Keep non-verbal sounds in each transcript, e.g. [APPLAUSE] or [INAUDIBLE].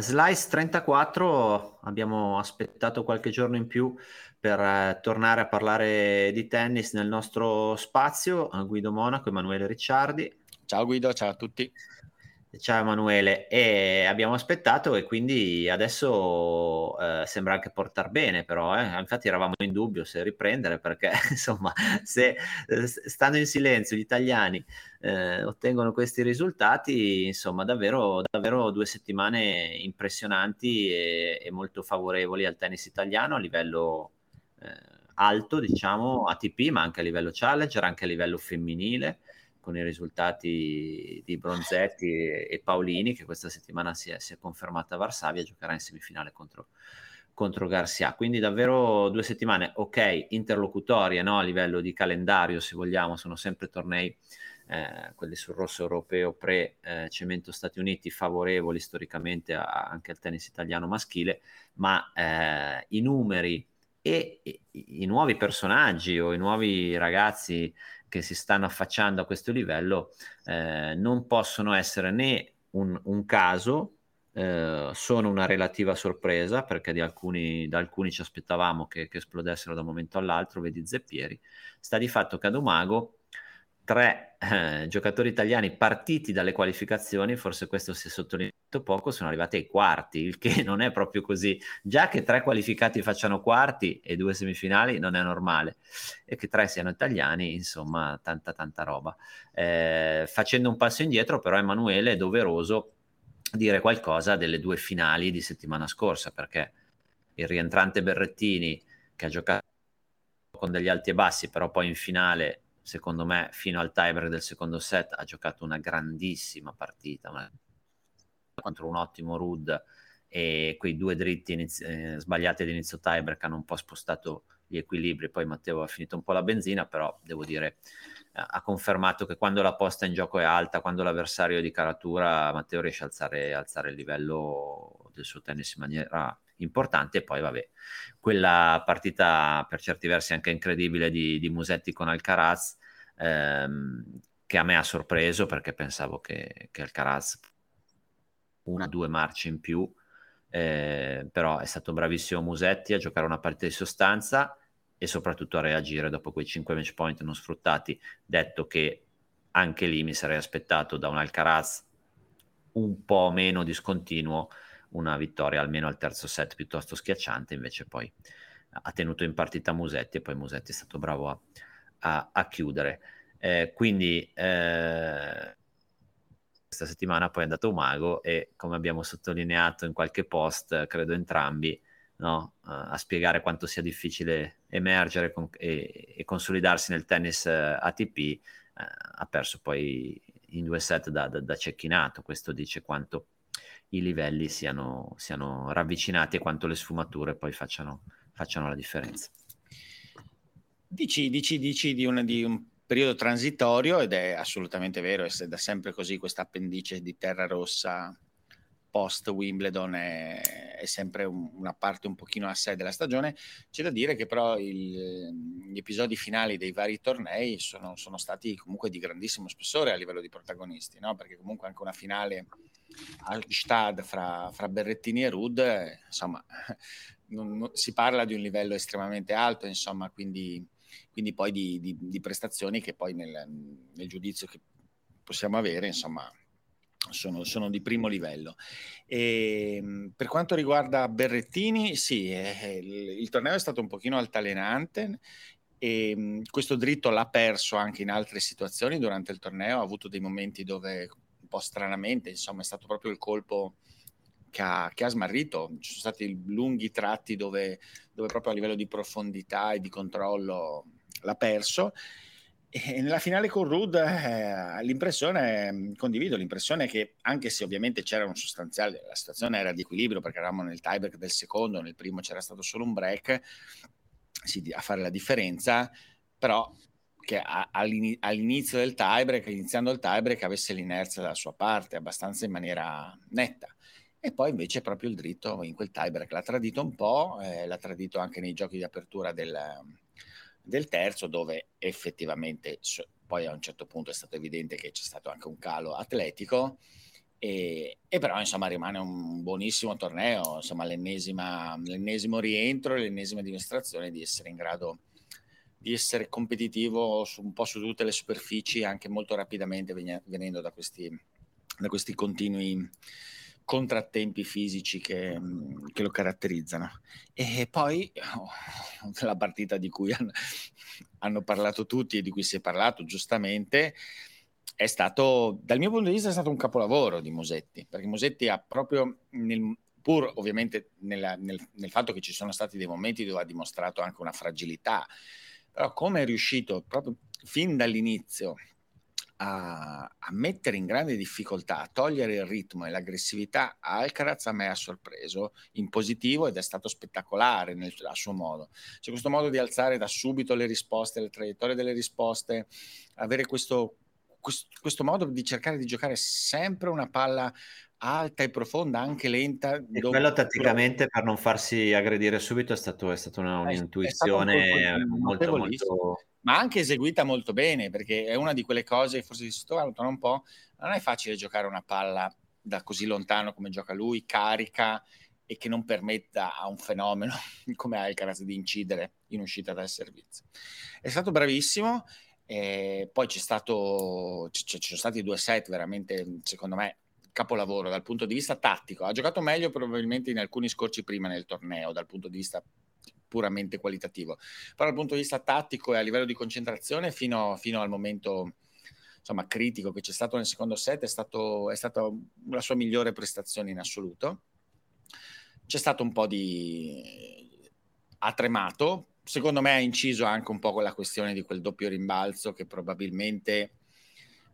Slice 34 abbiamo aspettato qualche giorno in più per eh, tornare a parlare di tennis nel nostro spazio. Guido Monaco, Emanuele Ricciardi. Ciao Guido, ciao a tutti. Ciao Emanuele, e abbiamo aspettato e quindi adesso eh, sembra anche portar bene però, eh? infatti eravamo in dubbio se riprendere perché [LAUGHS] insomma se eh, stando in silenzio gli italiani eh, ottengono questi risultati, insomma davvero, davvero due settimane impressionanti e, e molto favorevoli al tennis italiano a livello eh, alto diciamo ATP ma anche a livello challenger, anche a livello femminile con i risultati di Bronzetti e, Paolini, che questa settimana si è, si è, confermata a Varsavia, giocherà in semifinale contro, contro Garcia. Quindi davvero due settimane, ok, interlocutorie no? a livello di calendario, se vogliamo, sono sempre tornei, eh, quelli sul rosso europeo pre-Cemento eh, Stati Uniti, favorevoli storicamente a, anche al tennis italiano maschile, ma eh, i numeri e i nuovi personaggi o i nuovi ragazzi che si stanno affacciando a questo livello eh, non possono essere né un, un caso, eh, sono una relativa sorpresa perché alcuni, da alcuni ci aspettavamo che, che, esplodessero da un momento all'altro, vedi Zeppieri, sta di fatto che Adumago tre eh, giocatori italiani partiti dalle qualificazioni, forse questo si è sottolineato poco, sono arrivati ai quarti, il che [LAUGHS] non è proprio così. Già che tre qualificati facciano quarti e due semifinali non è normale, e che tre siano italiani, insomma, tanta tanta roba. Eh, facendo un passo indietro, però, Emanuele, è doveroso dire qualcosa delle due finali di settimana scorsa, perché il rientrante Berrettini, che ha giocato con degli alti e bassi, però poi in finale secondo me, fino al tiebreak del secondo set ha giocato una grandissima partita una... contro un ottimo Rud e quei due dritti inizi... eh, sbagliati ad inizio tiebreak hanno un po' spostato gli equilibri, poi Matteo ha finito un po' la benzina, però devo dire eh, ha confermato che quando la posta in gioco è alta, quando l'avversario è di caratura, Matteo riesce a alzare, alzare il livello del suo tennis in maniera importante. E poi, vabbè, quella partita per certi versi anche incredibile di, di Musetti con Alcaraz, ehm, che a me ha sorpreso perché pensavo che, che Alcaraz una o due marce in più. Eh, però è stato bravissimo Musetti a giocare una partita di sostanza e soprattutto a reagire dopo quei 5 match point non sfruttati, detto che anche lì mi sarei aspettato da un Alcaraz un po' meno discontinuo una vittoria almeno al terzo set piuttosto schiacciante, invece poi ha tenuto in partita Musetti e poi Musetti è stato bravo a, a, a chiudere. Eh, quindi eh, questa settimana poi è andato Umago e come abbiamo sottolineato in qualche post, credo entrambi, no? uh, a spiegare quanto sia difficile emergere con, e, e, consolidarsi nel tennis eh, ATP, eh, ha perso poi in due set da, da, da cecchinato, questo dice quanto i livelli siano, siano ravvicinati e quanto le sfumature poi facciano, facciano la differenza. Dici, dici, dici di, una, di, un periodo transitorio ed è assolutamente vero, è da sempre così questa appendice di terra rossa post Wimbledon è, è sempre un, una parte un pochino a sé della stagione. C'è da dire che però il, gli episodi finali dei vari tornei sono, sono, stati comunque di grandissimo spessore a livello di protagonisti, no? perché comunque anche una finale al Stad fra, fra Berrettini e Rud, insomma, [LAUGHS] non, non, si parla di un livello estremamente alto, insomma, quindi, quindi poi di, di, di, prestazioni che poi nel, nel giudizio che possiamo avere, insomma, sono, sono, di primo livello. E, ehm, per quanto riguarda Berrettini, sì, eh, il, il, torneo è stato un pochino altalenante e ehm, questo dritto l'ha perso anche in altre situazioni durante il torneo, ha avuto dei momenti dove un po' stranamente, insomma, è stato proprio il colpo che ha, che ha smarrito. Ci sono stati lunghi tratti dove, dove proprio a livello di profondità e di controllo l'ha perso e nella finale con Rud eh, l'impressione, condivido l'impressione che anche se ovviamente c'era un sostanziale, la situazione era di equilibrio perché eravamo nel tiebreak del secondo, nel primo c'era stato solo un break sì, a fare la differenza, però che all'inizio del tiebreak, iniziando il tiebreak, avesse l'inerzia dalla sua parte abbastanza in maniera netta. E poi invece proprio il dritto in quel tiebreak l'ha tradito un po', eh, l'ha tradito anche nei giochi di apertura del, del terzo, dove effettivamente poi a un certo punto è stato evidente che c'è stato anche un calo atletico. E, e, però insomma rimane un buonissimo torneo, insomma l'ennesimo rientro, l'ennesima dimostrazione di essere in grado di essere competitivo su, un po' su tutte le superfici anche molto rapidamente venendo da questi, da questi continui contrattempi fisici che, che, lo caratterizzano. E poi oh, la partita di cui hanno, hanno, parlato tutti e di cui si è parlato giustamente è stato, dal mio punto di vista, è stato un capolavoro di Musetti, perché Musetti ha proprio, nel, pur ovviamente nella, nel, nel fatto che ci sono stati dei momenti dove ha dimostrato anche una fragilità, però come è riuscito proprio fin dall'inizio a, a, mettere in grande difficoltà, a togliere il ritmo e l'aggressività Alcaraz a me ha sorpreso in positivo ed è stato spettacolare nel, a suo modo. C'è questo modo di alzare da subito le risposte, le traiettorie delle risposte, avere questo, questo, questo modo di cercare di giocare sempre una palla alta e profonda, anche lenta. E quello tatticamente per non farsi aggredire subito è, stato, è stata una, un'intuizione molto, molto... Ma anche eseguita molto bene, perché è una di quelle cose, forse si sottovalutano un po', non è facile giocare una palla da così lontano come gioca lui, carica e che non permetta a un fenomeno [LAUGHS] come Alcaraz di incidere in uscita dal servizio. È stato bravissimo, eh, poi c'è stato, ci sono stati due set veramente, secondo me, capolavoro dal punto di vista tattico. Ha giocato meglio probabilmente in alcuni scorci prima nel torneo dal punto di vista puramente qualitativo, però dal punto di vista tattico e a livello di concentrazione fino, fino al momento insomma, critico che c'è stato nel secondo set è, stato, è stata la sua migliore prestazione in assoluto. C'è stato un po' di... ha tremato, secondo me ha inciso anche un po' con la questione di quel doppio rimbalzo che probabilmente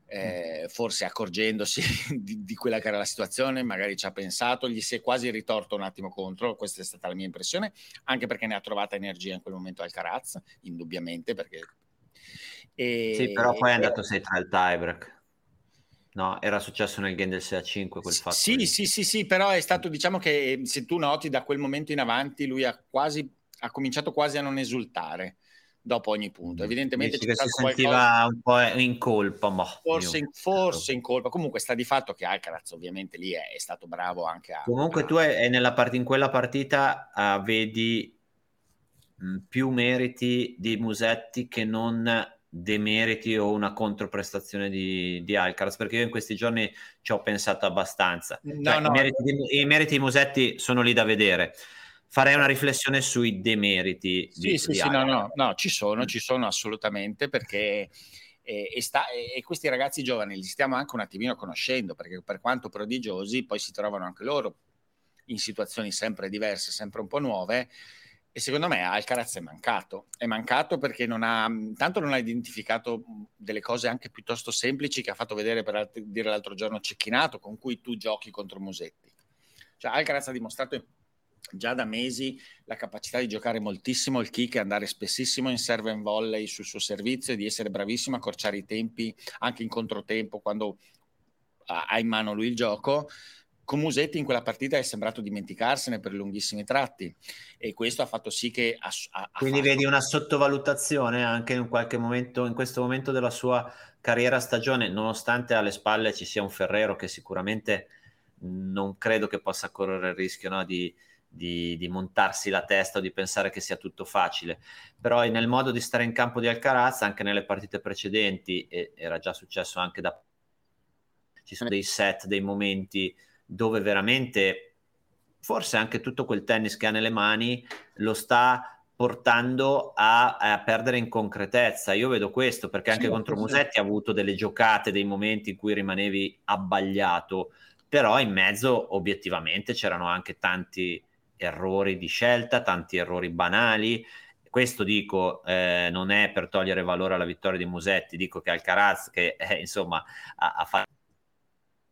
eh, forse accorgendosi [LAUGHS] di, di, quella che era la situazione, magari ci ha pensato, gli si è quasi ritorto un attimo contro, questa è stata la mia impressione, anche perché ne ha trovata energia in quel momento Alcaraz, indubbiamente, perché... E, sì, però poi è andato 6 tra il tiebreak. No, era successo nel game del 6 a 5 quel fatto. Sì, lì. sì, sì, sì, però è stato, diciamo che se tu noti da quel momento in avanti lui ha quasi, ha cominciato quasi a non esultare dopo ogni punto. Evidentemente Dici c'è si sentiva un po' in colpa, ma forse, in, forse in colpa. Comunque sta di fatto che Alcaraz ovviamente lì è, è stato bravo anche a... Comunque a... tu è, nella part- in quella partita uh, vedi mh, più meriti di Musetti che non demeriti o una controprestazione di, di Alcaraz perché io in questi giorni ci ho pensato abbastanza no, cioè, no. I, meriti di, i meriti di Musetti sono lì da vedere farei una riflessione sui demeriti. Sì, di, sì, di sì, no, no, no, ci sono, ci sono assolutamente perché e, e, sta, e, questi ragazzi giovani li stiamo anche un attimino conoscendo perché per quanto prodigiosi poi si trovano anche loro in situazioni sempre diverse, sempre un po' nuove e secondo me Alcaraz è mancato, è mancato perché non ha, tanto non ha identificato delle cose anche piuttosto semplici che ha fatto vedere per dire l'altro giorno Cecchinato con cui tu giochi contro Musetti. Cioè Alcaraz ha dimostrato già da mesi la capacità di giocare moltissimo il kick e andare spessissimo in serve and volley sul suo servizio e di essere bravissimo a accorciare i tempi anche in controtempo quando ha in mano lui il gioco. Con Musetti in quella partita è sembrato dimenticarsene per lunghissimi tratti e questo ha fatto sì che... Ha, ha Quindi fatto... vedi una sottovalutazione anche in qualche momento, in questo momento della sua carriera stagione, nonostante alle spalle ci sia un Ferrero che sicuramente non credo che possa correre il rischio no, di, di, di, montarsi la testa o di pensare che sia tutto facile. Però nel modo di stare in campo di Alcaraz, anche nelle partite precedenti, e era già successo anche da... Ci sono dei set, dei momenti dove veramente, forse anche tutto quel tennis che ha nelle mani, lo sta portando a, a perdere in concretezza. Io vedo questo perché anche sì, contro Musetti ha avuto delle giocate, dei momenti in cui rimanevi abbagliato, però in mezzo obiettivamente c'erano anche tanti errori di scelta, tanti errori banali. Questo dico eh, non è per togliere valore alla vittoria di Musetti, dico che Alcaraz, che eh, insomma ha, ha fatto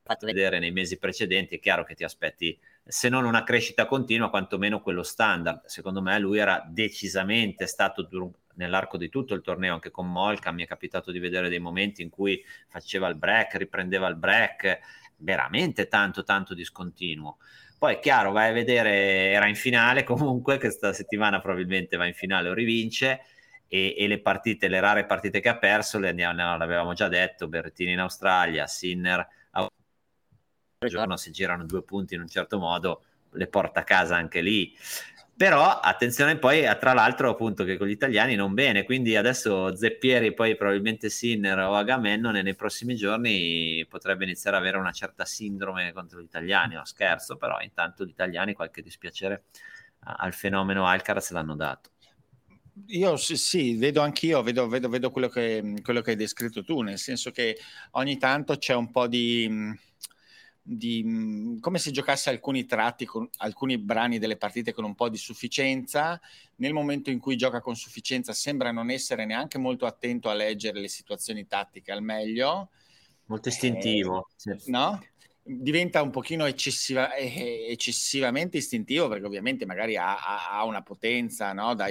fatto vedere nei mesi precedenti, è chiaro che ti aspetti, se non una crescita continua, quantomeno quello standard. Secondo me lui era decisamente stato nell'arco di tutto il torneo, anche con Molka mi è capitato di vedere dei momenti in cui faceva il break, riprendeva il break, veramente tanto tanto discontinuo. Poi è chiaro, vai a vedere, era in finale [LAUGHS] comunque, questa settimana probabilmente va in finale o rivince, e, e le partite, le rare partite che ha perso, le, ne, l'avevamo già detto, Berrettini in Australia, Sinner a giorno, se girano due punti in un certo modo, le porta a casa anche lì. Però attenzione poi, tra l'altro, appunto, che con gli italiani non bene, quindi adesso Zeppieri, poi probabilmente Sinner o Agamennone nei prossimi giorni potrebbe iniziare ad avere una certa sindrome contro gli italiani, no scherzo, però intanto gli italiani qualche dispiacere al fenomeno Alcaraz l'hanno dato. Io sì, sì, vedo anch'io, vedo, vedo, vedo quello, che, quello, che, hai descritto tu, nel senso che ogni tanto c'è un po' di, di come se giocasse alcuni tratti, con, alcuni brani delle partite con un po' di sufficienza, nel momento in cui gioca con sufficienza sembra non essere neanche molto attento a leggere le situazioni tattiche al meglio. Molto istintivo. Eh, sì. No? diventa un pochino eccessiva, eh, eccessivamente istintivo perché ovviamente magari ha, ha una potenza no? da,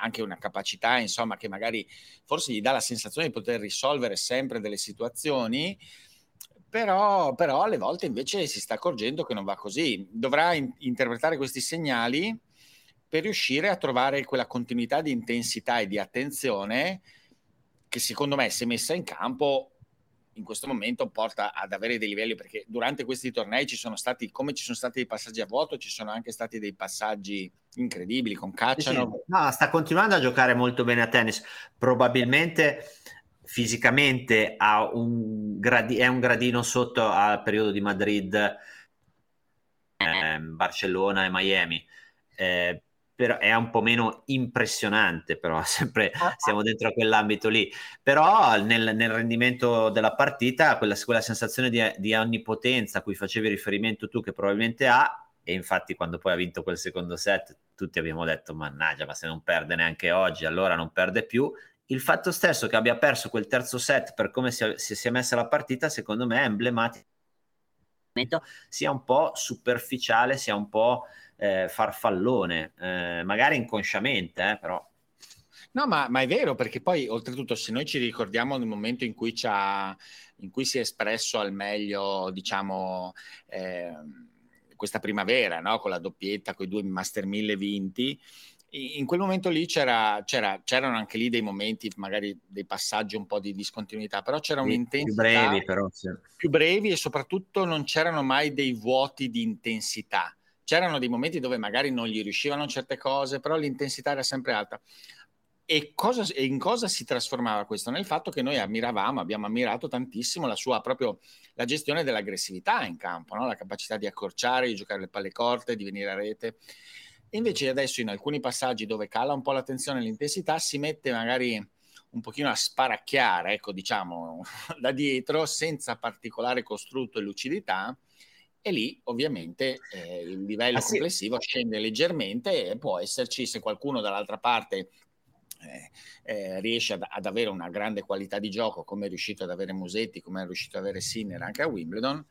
anche una capacità, insomma, che magari forse gli dà la sensazione di poter risolvere sempre delle situazioni, però, però alle volte invece si sta accorgendo che non va così. Dovrà in- interpretare questi segnali per riuscire a trovare quella continuità di intensità e di attenzione che secondo me se messa in campo in questo momento porta ad avere dei livelli perché durante questi tornei ci sono stati come ci sono stati dei passaggi a vuoto ci sono anche stati dei passaggi incredibili con Cacciano sì, no, sta continuando a giocare molto bene a tennis. Probabilmente fisicamente un gradi- è un gradino sotto al periodo di Madrid eh, Barcellona e Miami eh, però è un po' meno impressionante, però [LAUGHS] sempre siamo dentro a quell'ambito lì. Però nel, nel rendimento della partita, quella, quella sensazione di, di, onnipotenza a cui facevi riferimento tu, che probabilmente ha, e infatti quando poi ha vinto quel secondo set, tutti abbiamo detto, mannaggia, ma se non perde neanche oggi, allora non perde più. Il fatto stesso che abbia perso quel terzo set per come si, si, si è messa la partita, secondo me è emblematico sia un po' superficiale, sia un po' eh, farfallone, eh, magari inconsciamente, eh, però. No, ma, ma, è vero, perché poi oltretutto se noi ci ricordiamo nel momento in cui, in cui si è espresso al meglio, diciamo, eh, questa primavera, no? con la doppietta, con i due Master 1000 vinti, in quel momento lì c'era, c'era, c'erano anche lì dei momenti, magari dei passaggi un po' di discontinuità, però c'era un'intensità più brevi, però, sì. più brevi e soprattutto non c'erano mai dei vuoti di intensità c'erano dei momenti dove magari non gli riuscivano certe cose, però l'intensità era sempre alta. E, cosa, e, in cosa si trasformava questo? Nel fatto che noi ammiravamo, abbiamo ammirato tantissimo la sua proprio la gestione dell'aggressività in campo, no? la capacità di accorciare, di giocare le palle corte, di venire a rete. Invece adesso in alcuni passaggi dove cala un po' l'attenzione e l'intensità si mette magari un pochino a sparacchiare, ecco diciamo, [LAUGHS] da dietro senza particolare costrutto e lucidità e lì ovviamente eh, il livello ah, complessivo sì. scende leggermente e può esserci se qualcuno dall'altra parte eh, eh, riesce ad, ad, avere una grande qualità di gioco come è riuscito ad avere Musetti, come è riuscito ad avere Sinner anche a Wimbledon,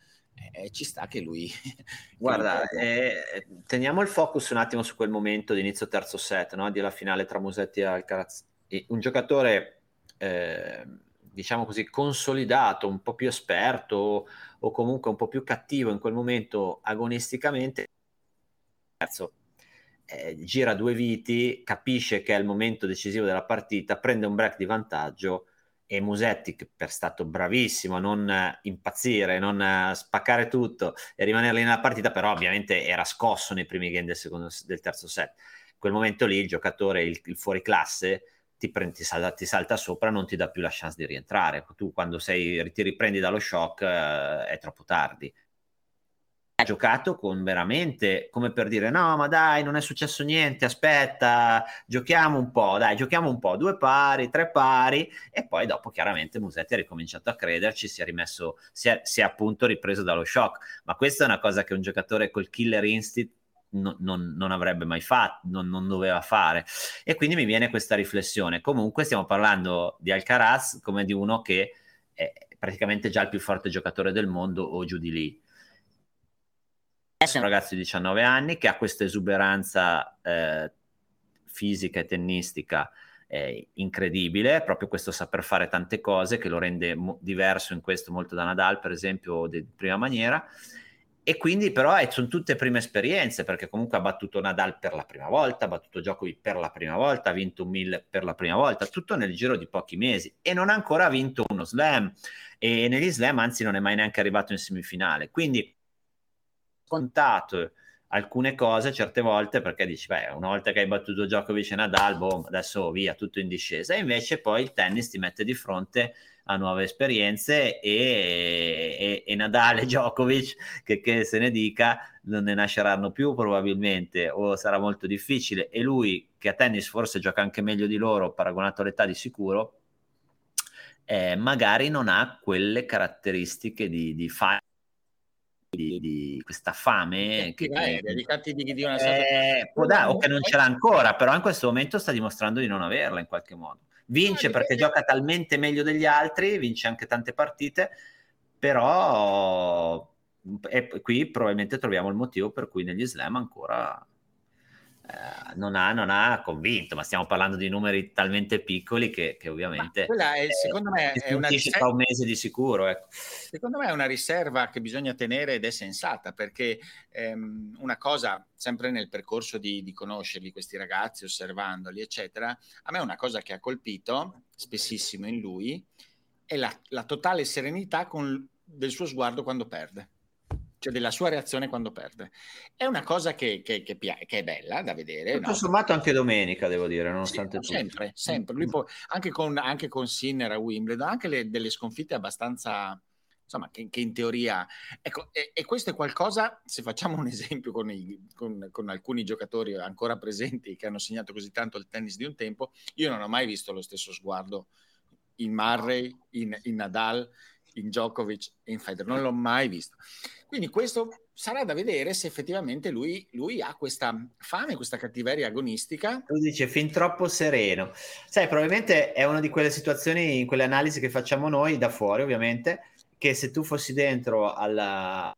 eh, ci sta che lui... [LAUGHS] Guarda, eh, teniamo il focus un attimo su quel momento di inizio terzo set, no? della finale tra Musetti e Alcaraz. Un giocatore, eh, diciamo così, consolidato, un po' più esperto, o comunque un po' più cattivo in quel momento agonisticamente, terzo, eh, gira due viti, capisce che è il momento decisivo della partita, prende un break di vantaggio e Musetti, che per stato bravissimo a non impazzire, non spaccare tutto e rimanere lì nella partita, però ovviamente era scosso nei primi game del, secondo, del terzo set. In quel momento lì il giocatore, il, il fuori classe, ti, prendi, ti, salta, ti, salta, sopra, non ti dà più la chance di rientrare. Tu quando sei, ti riprendi dallo shock eh, è troppo tardi. Giocato con veramente come per dire no ma dai non è successo niente aspetta giochiamo un po' dai giochiamo un po' due pari tre pari e poi dopo chiaramente Musetti ha ricominciato a crederci si è rimesso si è, si è appunto ripreso dallo shock ma questa è una cosa che un giocatore col killer instinct non, non, non, avrebbe mai fatto, non, non, doveva fare. E quindi mi viene questa riflessione. Comunque stiamo parlando di Alcaraz come di uno che è praticamente già il più forte giocatore del mondo o giù di lì. Un ragazzo di 19 anni che ha questa esuberanza eh, fisica e tennistica è incredibile, proprio questo saper fare tante cose che lo rende mo- diverso in questo molto da Nadal, per esempio, di prima maniera. E quindi però è, sono tutte prime esperienze, perché comunque ha battuto Nadal per la prima volta, ha battuto Djokovic per la prima volta, ha vinto un mille per la prima volta, tutto nel giro di pochi mesi e non ha ancora vinto uno slam e negli slam anzi non è mai neanche arrivato in semifinale. Quindi scontato alcune cose certe volte perché dici, beh, una volta che hai battuto Djokovic e Nadal, boh, adesso via, tutto in discesa. E invece poi il tennis ti mette di fronte a nuove esperienze e, e, e Nadal e Djokovic, che, che, se ne dica, non ne nasceranno più probabilmente o sarà molto difficile. E lui, che a tennis forse gioca anche meglio di loro, paragonato all'età di sicuro, eh, magari non ha quelle caratteristiche di, di fare di, di, questa fame che, che, che di, di una eh, può da, o che non ce l'ha ancora, però in questo momento sta dimostrando di non averla in qualche modo. Vince perché gioca talmente meglio degli altri, vince anche tante partite, però e qui probabilmente troviamo il motivo per cui negli slam ancora eh, non, ha, non, ha, convinto, ma stiamo parlando di numeri talmente piccoli che, che ovviamente è, secondo me è una riserva, un mese di sicuro. Ecco. Secondo me è una riserva che bisogna tenere ed è sensata perché ehm, una cosa, sempre nel percorso di, di conoscerli questi ragazzi, osservandoli, eccetera, a me una cosa che ha colpito spessissimo in lui è la, la totale serenità con, del suo sguardo quando perde cioè della sua reazione quando perde. È una cosa che, che, che, che è bella da vedere. Tutto no? sommato anche domenica, devo dire, nonostante sì, tutto. Sempre, sempre. Lui può, anche, con, anche con Sinner a Wimbledon, anche le, delle sconfitte abbastanza insomma, che, che, in teoria... Ecco, e, e, questo è qualcosa, se facciamo un esempio con, i, con, con, alcuni giocatori ancora presenti che hanno segnato così tanto il tennis di un tempo, io non ho mai visto lo stesso sguardo in Murray, in, in Nadal, in Djokovic e in Federer, non l'ho mai visto. Quindi questo sarà da vedere se effettivamente lui, lui, ha questa fame, questa cattiveria agonistica. Tu dici fin troppo sereno. Sai, probabilmente è una di quelle situazioni, in quelle analisi che facciamo noi da fuori, ovviamente, che se tu fossi dentro alla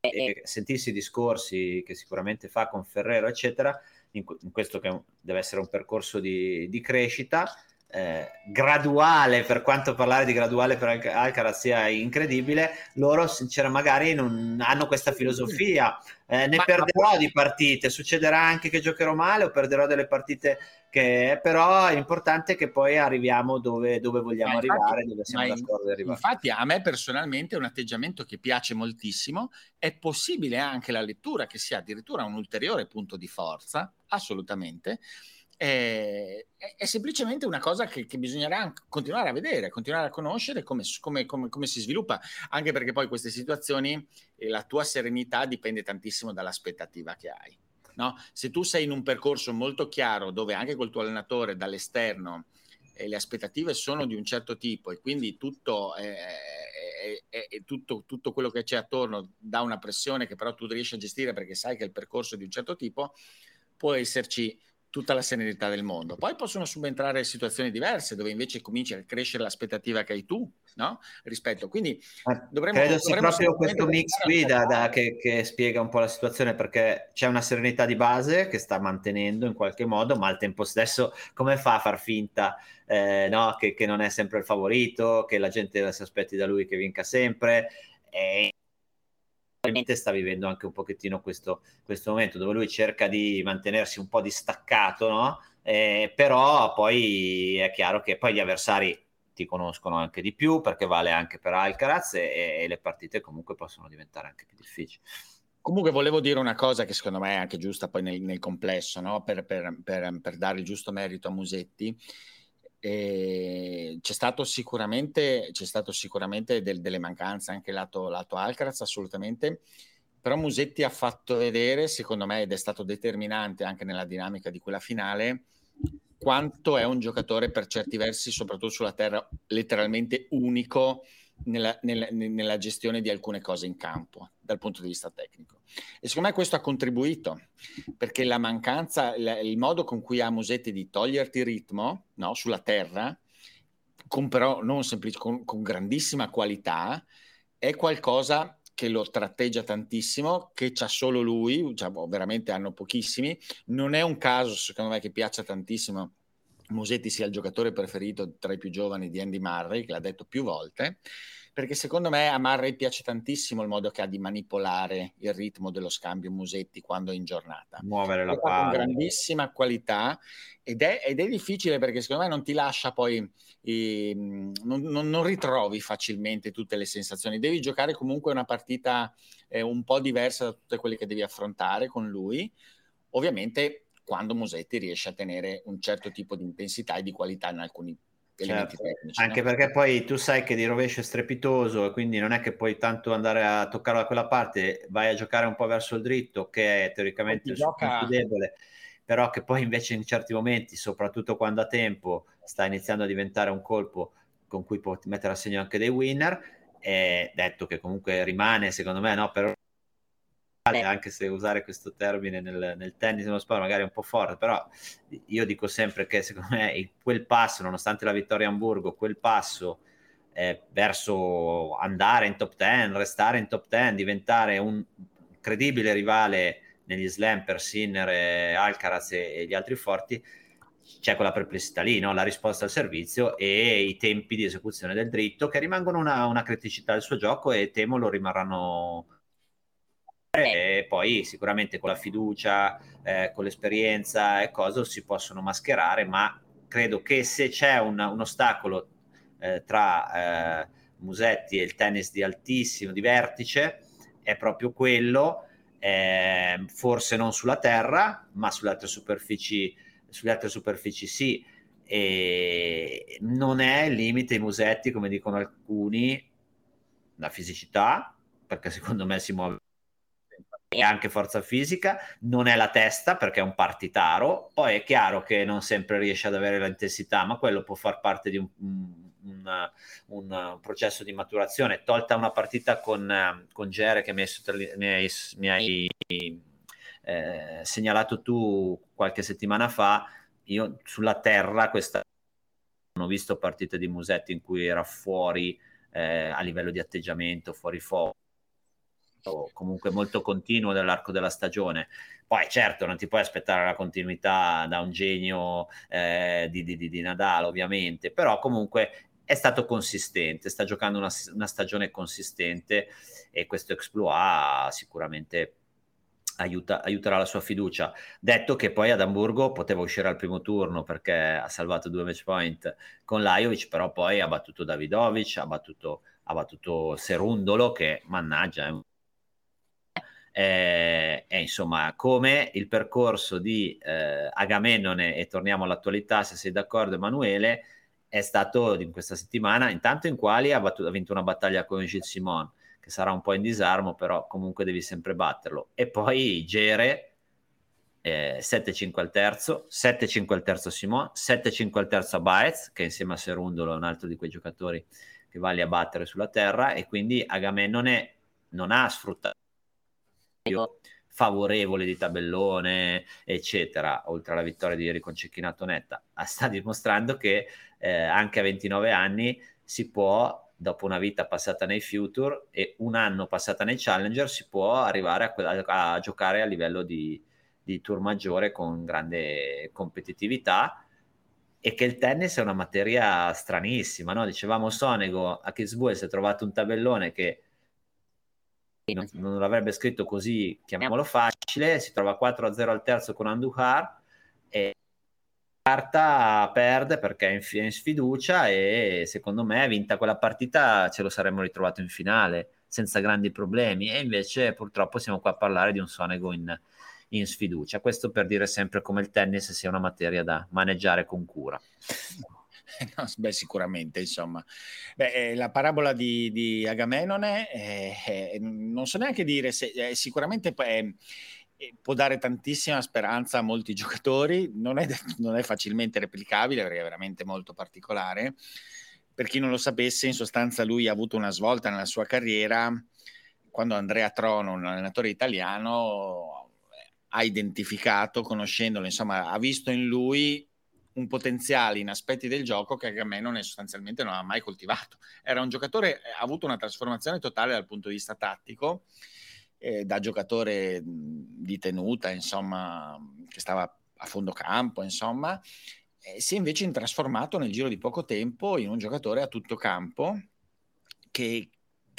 e sentissi i discorsi che sicuramente fa con Ferrero, eccetera, in, questo che deve essere un percorso di, di crescita, eh, graduale, per quanto parlare di graduale per Al- Alcaraz sia incredibile, loro sinceramente magari non hanno questa filosofia. Eh, ne ma, perderò ma... di partite, succederà anche che giocherò male o perderò delle partite che però è importante che poi arriviamo dove, dove vogliamo infatti, arrivare, dove siamo d'accordo di arrivare. Infatti a me personalmente è un atteggiamento che piace moltissimo, è possibile anche la lettura che sia addirittura un ulteriore punto di forza, assolutamente, è, è, semplicemente una cosa che, che, bisognerà continuare a vedere, continuare a conoscere come, come, come, come, si sviluppa, anche perché poi queste situazioni, eh, la tua serenità dipende tantissimo dall'aspettativa che hai. No? Se tu sei in un percorso molto chiaro dove anche col tuo allenatore dall'esterno eh, le aspettative sono di un certo tipo e quindi tutto, eh, tutto, tutto quello che c'è attorno dà una pressione che però tu riesci a gestire perché sai che il percorso è di un certo tipo, può esserci tutta la serenità del mondo. Poi possono subentrare situazioni diverse dove invece cominci a crescere l'aspettativa che hai tu, no? Rispetto. Quindi dovremmo, credo sia proprio questo mix qui da, da, che, che, spiega un po' la situazione perché c'è una serenità di base che sta mantenendo in qualche modo, ma al tempo stesso come fa a far finta eh, no? che, che, non è sempre il favorito, che la gente si aspetti da lui che vinca sempre? E probabilmente sta vivendo anche un pochettino questo, questo momento dove lui cerca di mantenersi un po' distaccato, no? Eh, però poi è chiaro che poi gli avversari ti conoscono anche di più perché vale anche per Alcaraz e, e le partite comunque possono diventare anche più difficili. Comunque volevo dire una cosa che secondo me è anche giusta poi nel, nel complesso, no? per, per, per, per, dare il giusto merito a Musetti. E c'è stato sicuramente, c'è stato sicuramente del, delle mancanze anche lato, lato Alcaraz, assolutamente, però Musetti ha fatto vedere, secondo me, ed è stato determinante anche nella dinamica di quella finale, quanto è un giocatore per certi versi, soprattutto sulla terra, letteralmente unico nella, nella, nella, gestione di alcune cose in campo dal punto di vista tecnico. E secondo me questo ha contribuito perché la mancanza, la, il modo con cui ha Musetti di toglierti ritmo no, sulla terra, con però non semplice, con, con grandissima qualità, è qualcosa che lo tratteggia tantissimo, che c'ha solo lui, cioè, veramente hanno pochissimi. Non è un caso, secondo me, che piaccia tantissimo Musetti sia il giocatore preferito tra i più giovani di Andy Murray, che l'ha detto più volte, perché secondo me a Murray piace tantissimo il modo che ha di manipolare il ritmo dello scambio Musetti quando è in giornata. Muovere la palla. Con grandissima qualità ed è, ed è, difficile perché secondo me non ti lascia poi, eh, non, non, non, ritrovi facilmente tutte le sensazioni. Devi giocare comunque una partita eh, un po' diversa da tutte quelle che devi affrontare con lui. Ovviamente quando Musetti riesce a tenere un certo tipo di intensità e di qualità in alcuni elementi certo. tecnici. Anche no? perché poi tu sai che di rovescio è strepitoso e quindi non è che puoi tanto andare a toccarlo da quella parte, vai a giocare un po' verso il dritto che è teoricamente il gioca... più debole, però che poi invece in certi momenti, soprattutto quando ha tempo, sta iniziando a diventare un colpo con cui può mettere a segno anche dei winner, è detto che comunque rimane secondo me no, per anche se usare questo termine nel, nel tennis nello sport magari è un po' forte, però io dico sempre che secondo me quel passo, nonostante la vittoria a Hamburgo, quel passo eh, verso andare in top 10, restare in top 10, diventare un credibile rivale negli slam per Sinner, Alcaraz e, e gli altri forti, c'è quella perplessità lì, no? la risposta al servizio e i tempi di esecuzione del dritto che rimangono una, una criticità del suo gioco e temo lo rimarranno e poi sicuramente con la fiducia, eh, con l'esperienza e cose si possono mascherare, ma credo che se c'è un, un ostacolo eh, tra eh, Musetti e il tennis di altissimo, di vertice, è proprio quello, ehm, forse non sulla terra, ma sulle altre superfici, sulle altre superfici sì. E non è il limite i Musetti, come dicono alcuni, la fisicità, perché secondo me si muove e anche forza fisica, non è la testa perché è un partitaro, poi è chiaro che non sempre riesce ad avere l'intensità, ma quello può far parte di un, un, un processo di maturazione. Tolta una partita con, con Gere che mi hai, mi hai, mi hai eh, segnalato tu qualche settimana fa, io sulla terra questa non ho visto partite di Musetti in cui era fuori eh, a livello di atteggiamento, fuori fuoco comunque molto continuo nell'arco della stagione. Poi certo non ti puoi aspettare la continuità da un genio eh, di, di, di, Nadal ovviamente, però comunque è stato consistente, sta giocando una, una stagione consistente e questo exploit sicuramente aiuta, aiuterà la sua fiducia. Detto che poi ad Amburgo poteva uscire al primo turno perché ha salvato due match point con Lajovic, però poi ha battuto Davidovic, ha battuto, ha battuto Serundolo che mannaggia è un è, è insomma come il percorso di eh, Agamennone, e torniamo all'attualità se sei d'accordo Emanuele, è stato in questa settimana, intanto in quali ha, battuto, ha vinto una battaglia con Gilles Simon, che sarà un po' in disarmo, però comunque devi sempre batterlo. E poi Gere, eh, 7-5 al terzo, 7-5 al terzo Simon, 7-5 al terzo a Baez, che insieme a Serundolo è un altro di quei giocatori che vale a battere sulla terra, e quindi Agamennone non ha sfruttato favorevole di tabellone, eccetera, oltre alla vittoria di ieri con Cecchinato Netta, sta dimostrando che eh, anche a 29 anni si può, dopo una vita passata nei Future e un anno passata nei Challenger, si può arrivare a, a, a giocare a livello di, di tour maggiore con grande competitività e che il tennis è una materia stranissima, no? Dicevamo Sonego a Kitzbühel si è trovato un tabellone che non, non l'avrebbe scritto così, chiamiamolo facile, si trova 4-0 al terzo con Andujar e carta perde perché è in, in sfiducia e secondo me vinta quella partita ce lo saremmo ritrovato in finale senza grandi problemi e invece purtroppo siamo qua a parlare di un Sonego in, in sfiducia. Questo per dire sempre come il tennis sia una materia da maneggiare con cura. [LAUGHS] No, beh, sicuramente, insomma. Beh, eh, la parabola di, di Agamennone, eh, eh, non so neanche dire se eh, sicuramente eh, eh, può dare tantissima speranza a molti giocatori, non è, non è facilmente replicabile perché è veramente molto particolare. Per chi non lo sapesse, in sostanza lui ha avuto una svolta nella sua carriera quando Andrea Trono, un allenatore italiano, ha identificato, conoscendolo, insomma, ha visto in lui un potenziale in aspetti del gioco che Agamennone sostanzialmente non ha mai coltivato. Era un giocatore, eh, ha avuto una trasformazione totale dal punto di vista tattico, eh, da giocatore di tenuta, insomma, che stava a fondo campo, insomma, si è invece trasformato nel giro di poco tempo in un giocatore a tutto campo che,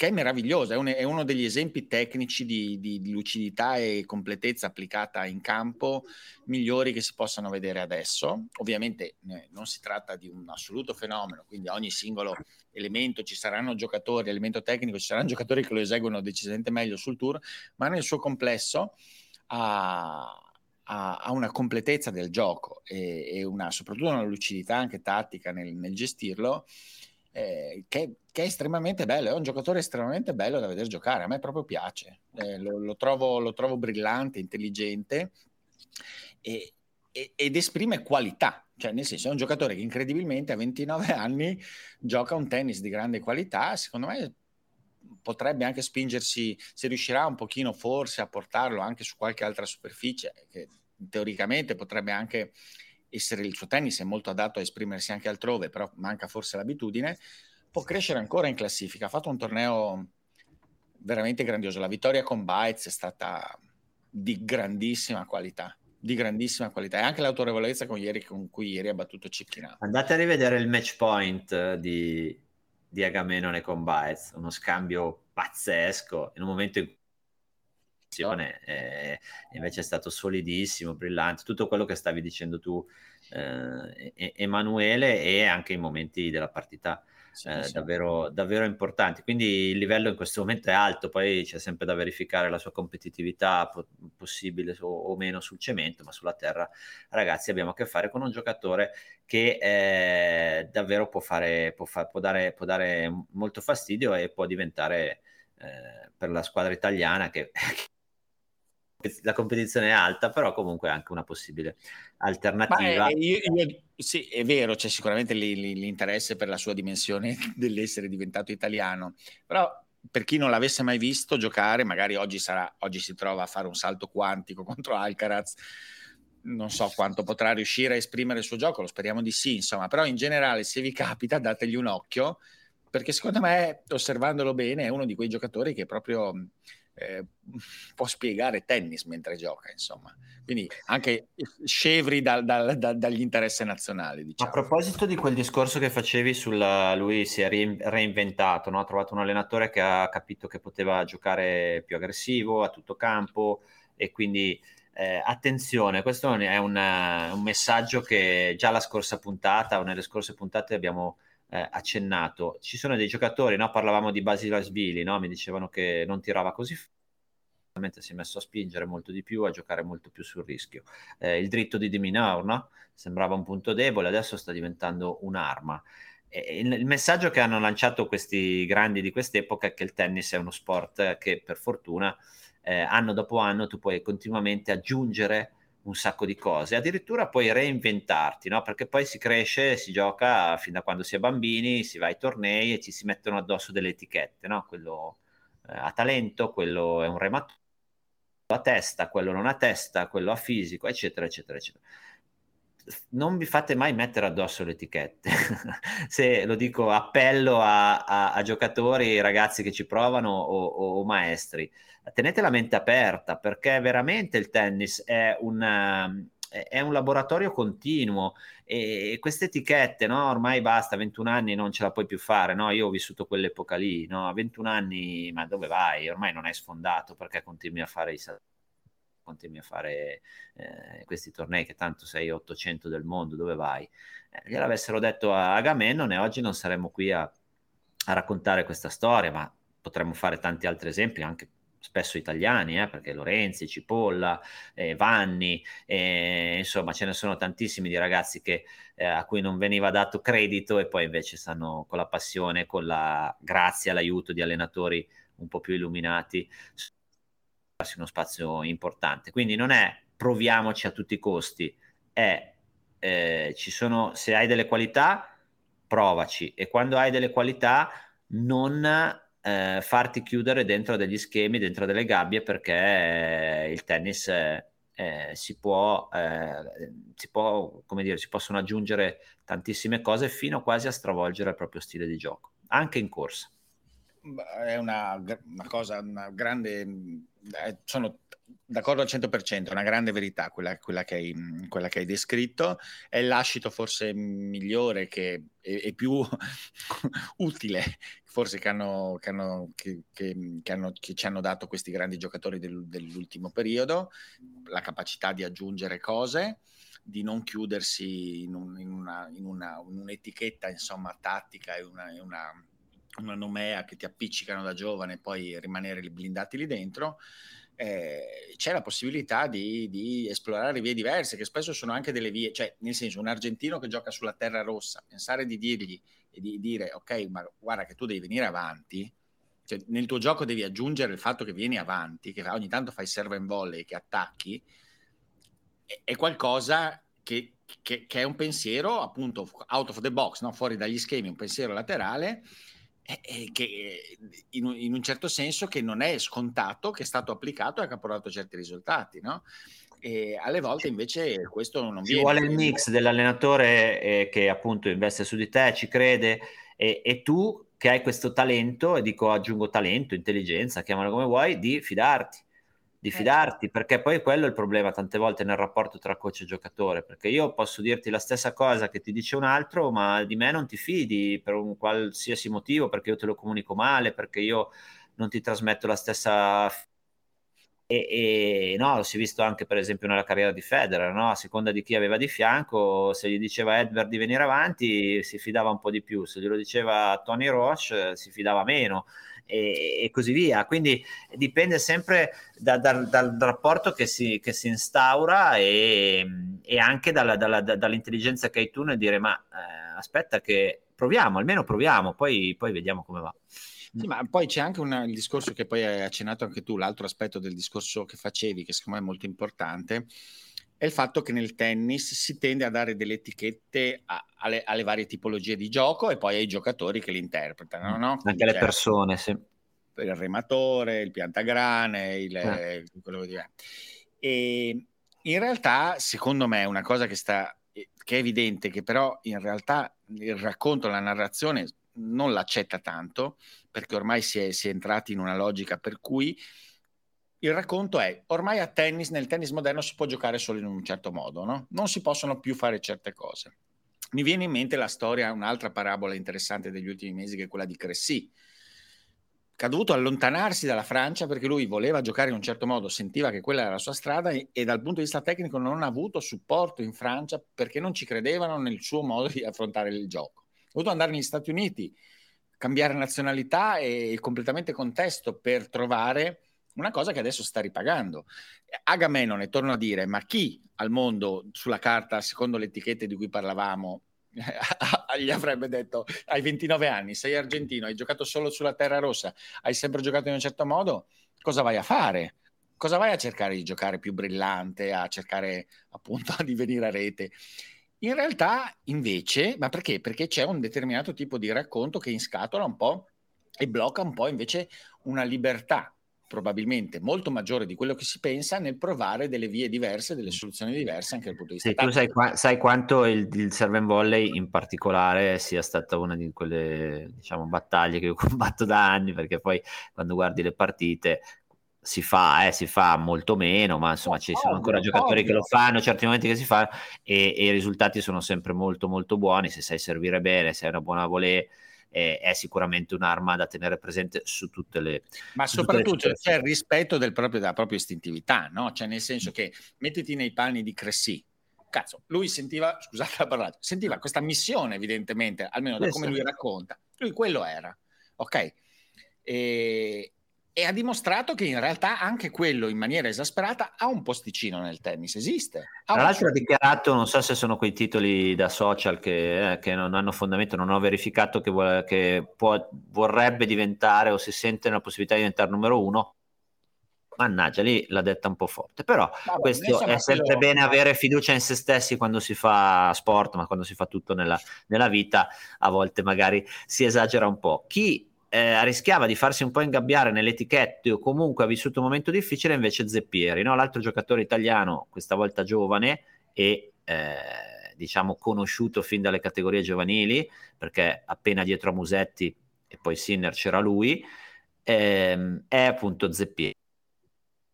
che è meraviglioso, è, un, è, uno degli esempi tecnici di, di, di, lucidità e completezza applicata in campo migliori che si possano vedere adesso. Ovviamente eh, non si tratta di un assoluto fenomeno, quindi ogni singolo elemento ci saranno giocatori, elemento tecnico, ci saranno giocatori che lo eseguono decisamente meglio sul tour, ma nel suo complesso ha, ha, ha una completezza del gioco e, e una, soprattutto una lucidità anche tattica nel, nel gestirlo eh, che, che, è estremamente bello, è un giocatore estremamente bello da vedere giocare, a me proprio piace, eh, lo, lo, trovo, lo, trovo, brillante, intelligente e, e, ed esprime qualità, cioè nel senso è un giocatore che incredibilmente a 29 [LAUGHS] anni gioca un tennis di grande qualità, secondo me potrebbe anche spingersi, se riuscirà un pochino forse a portarlo anche su qualche altra superficie, che teoricamente potrebbe anche essere il suo tennis è molto adatto a esprimersi anche altrove, però manca forse l'abitudine, può crescere ancora in classifica. Ha fatto un torneo veramente grandioso. La vittoria con Bites è stata di grandissima qualità di grandissima qualità e anche l'autorevolezza con, ieri, con cui ieri ha battuto Cicchinato. Andate a rivedere il match point eh, di, di Agamenone con Baez, uno scambio pazzesco in un momento in eh, invece è stato solidissimo, brillante, tutto quello che stavi dicendo tu, eh, Emanuele, e anche i momenti della partita sì, eh, sì. Davvero, davvero importanti. Quindi il livello in questo momento è alto, poi c'è sempre da verificare la sua competitività po- possibile o, o, meno sul cemento, ma sulla terra, ragazzi, abbiamo a che fare con un giocatore che eh, davvero può, fare, può, fa- può, dare, può dare molto fastidio e può diventare eh, per la squadra italiana che la competizione è alta, però comunque è anche una possibile alternativa. È, io, io, sì, è vero, c'è sicuramente l'interesse per la sua dimensione [LAUGHS] dell'essere diventato italiano, però per chi non l'avesse mai visto giocare, magari oggi, sarà, oggi si trova a fare un salto quantico [LAUGHS] contro Alcaraz, non so quanto potrà riuscire a esprimere il suo gioco, lo speriamo di sì, insomma, però in generale se vi capita dategli un occhio, perché secondo me, osservandolo bene, è uno di quei giocatori che proprio eh, può spiegare tennis mentre gioca, insomma. Quindi anche scevri da, da, da, dagli interessi nazionali. Diciamo. A proposito di quel discorso che facevi sulla lui si è reinventato, no? ha trovato un allenatore che ha capito che poteva giocare più aggressivo a tutto campo e quindi eh, attenzione, questo è una, un messaggio che già la scorsa puntata o nelle scorse puntate abbiamo eh, accennato. Ci sono dei giocatori, no? parlavamo di Basilashvili, no? mi dicevano che non tirava così si è messo a spingere molto di più, a giocare molto più sul rischio. Eh, il dritto di Diminaur no? sembrava un punto debole, adesso sta diventando un'arma. E il, il, messaggio che hanno lanciato questi grandi di quest'epoca è che il tennis è uno sport che per fortuna eh, anno dopo anno tu puoi continuamente aggiungere un sacco di cose, addirittura puoi reinventarti, no? perché poi si cresce, si gioca fin da quando si è bambini, si va ai tornei e ci si mettono addosso delle etichette, no? quello eh, ha talento, quello è un rematore, a testa, quello non ha testa, quello ha fisico, eccetera, eccetera, eccetera. Non vi fate mai mettere addosso le etichette. [LAUGHS] Se lo dico, appello a, a, a giocatori, ragazzi che ci provano o, o, o maestri tenete la mente aperta perché veramente il tennis è un, è un laboratorio continuo e queste etichette, no? ormai basta, 21 anni non ce la puoi più fare, no? io ho vissuto quell'epoca lì, no? a 21 anni ma dove vai? Ormai non hai sfondato perché continui a fare i continui a fare eh, questi tornei che tanto sei 800 del mondo, dove vai? Eh, gliel'avessero detto a Agamennone, oggi non saremmo qui a, a raccontare questa storia, ma potremmo fare tanti altri esempi anche spesso italiani, eh, perché Lorenzi, Cipolla, eh, Vanni, eh, insomma ce ne sono tantissimi di ragazzi che, eh, a cui non veniva dato credito e poi invece stanno con la passione, con la grazia, l'aiuto di allenatori un po' più illuminati, uno spazio importante. Quindi non è proviamoci a tutti i costi, è eh, ci sono, se hai delle qualità, provaci e quando hai delle qualità non eh, farti chiudere dentro degli schemi, dentro delle gabbie, perché il tennis eh, si può, eh, si può, come dire, si possono aggiungere tantissime cose fino quasi a stravolgere il proprio stile di gioco, anche in corsa. È una, una cosa, una grande eh, sono d'accordo al 100%, è una grande verità quella, quella, che, hai, quella che, hai, descritto, è l'ascito forse migliore che è, più [LAUGHS] utile forse che, hanno, che, hanno, hanno, che, ci hanno dato questi grandi giocatori del, dell'ultimo periodo, la capacità di aggiungere cose, di non chiudersi in, un, in, una, in, una, in un'etichetta insomma tattica e una, una, una nomea che ti appiccicano da giovane e poi rimanere blindati lì dentro eh, c'è la possibilità di, di, esplorare vie diverse, che spesso sono anche delle vie, cioè nel senso un argentino che gioca sulla terra rossa, pensare di dirgli e di dire ok, ma guarda che tu devi venire avanti, cioè, nel tuo gioco devi aggiungere il fatto che vieni avanti, che ogni tanto fai serve in volley, che attacchi, è, è qualcosa che, che, che, è un pensiero appunto out of the box, no? fuori dagli schemi, un pensiero laterale eh, che in, in, un certo senso che non è scontato, che è stato applicato e ha portato certi risultati, no? E alle volte invece questo non Ci viene. vuole il mix dell'allenatore eh, che appunto investe su di te, ci crede e, e tu che hai questo talento, e dico aggiungo talento, intelligenza, chiamalo come vuoi, di fidarti di eh, fidarti, perché poi quello è il problema tante volte nel rapporto tra coach e giocatore, perché io posso dirti la stessa cosa che ti dice un altro, ma di me non ti fidi per un qualsiasi motivo, perché io te lo comunico male, perché io non ti trasmetto la stessa e, e no, lo si è visto anche per esempio nella carriera di Federer, no? a seconda di chi aveva di fianco, se gli diceva Edward di venire avanti si fidava un po' di più, se glielo diceva Tony Roche si fidava meno e, e così via. Quindi dipende sempre da, da, dal rapporto che si, che si instaura e, e anche dalla, dalla, dall'intelligenza che hai tu nel dire ma eh, aspetta che proviamo, almeno proviamo, poi, poi vediamo come va. Sì, ma poi c'è anche una, il discorso che poi hai accennato anche tu, l'altro aspetto del discorso che facevi, che secondo me è molto importante, è il fatto che nel tennis si tende a dare delle etichette a, alle, alle, varie tipologie di gioco e poi ai giocatori che li interpretano. No? Anche alle persone, sì. Il rematore, il piantagrane, il, eh. quello che dire. E in realtà, secondo me, una cosa che, sta, che è evidente, che però in realtà il racconto, la narrazione non l'accetta tanto, perché ormai si è, si è entrati in una logica per cui il racconto è ormai a tennis, nel tennis moderno si può giocare solo in un certo modo, no? non si possono più fare certe cose. Mi viene in mente la storia, un'altra parabola interessante degli ultimi mesi, che è quella di Cressy, che ha dovuto allontanarsi dalla Francia perché lui voleva giocare in un certo modo, sentiva che quella era la sua strada e, e dal punto di vista tecnico non ha avuto supporto in Francia perché non ci credevano nel suo modo di affrontare il gioco. Ha dovuto andare negli Stati Uniti, cambiare nazionalità e completamente contesto per trovare una cosa che adesso sta ripagando. Agamenone, torno a dire, ma chi al mondo sulla carta, secondo le etichette di cui parlavamo, [LAUGHS] gli avrebbe detto hai 29 anni, sei argentino, hai giocato solo sulla terra rossa, hai sempre giocato in un certo modo, cosa vai a fare? Cosa vai a cercare di giocare più brillante, a cercare appunto [LAUGHS] di venire a rete? In realtà, invece, ma perché? Perché c'è un determinato tipo di racconto che inscatola un po' e blocca un po' invece una libertà probabilmente molto maggiore di quello che si pensa nel provare delle vie diverse, delle soluzioni diverse anche dal punto di vista sì, tu sai, qua, sai, quanto il, il serve and volley in particolare sia stata una di quelle diciamo, battaglie che io [LAUGHS] combatto da anni perché poi quando guardi le partite si fa, eh, si fa molto meno, ma insomma ci sono ancora giocatori che lo fanno, certi momenti che si fa e, e, i risultati sono sempre molto molto buoni. Se sai servire bene, se hai una buona volée eh, è sicuramente un'arma da tenere presente su tutte le ma soprattutto le c'è il rispetto del proprio, della propria istintività no? cioè nel senso mm. che mettiti nei panni di Cressy. Cazzo lui sentiva scusate la parola sentiva questa missione evidentemente almeno da come lui racconta. Lui quello era ok? E, e ha dimostrato che in realtà anche quello in maniera esasperata ha un posticino nel tennis, esiste. Tra l'altro ha dichiarato, non so se sono quei titoli da social che, eh, che non hanno fondamento, non ho verificato che, vuole, che può, vorrebbe diventare o si sente una possibilità di diventare numero uno. Mannaggia, lì l'ha detta un po' forte, però Vabbè, questo è sempre quello... bene avere fiducia in se stessi quando si fa sport, ma quando si fa tutto nella, nella vita a volte magari si esagera un po'. Chi eh, rischiava di farsi un po' ingabbiare nelle etichette o comunque ha vissuto un momento difficile invece Zeppieri, no? l'altro giocatore italiano, questa volta giovane e eh, diciamo conosciuto fin dalle categorie giovanili, perché appena dietro a Musetti e poi Sinner c'era lui, ehm, è appunto Zeppieri.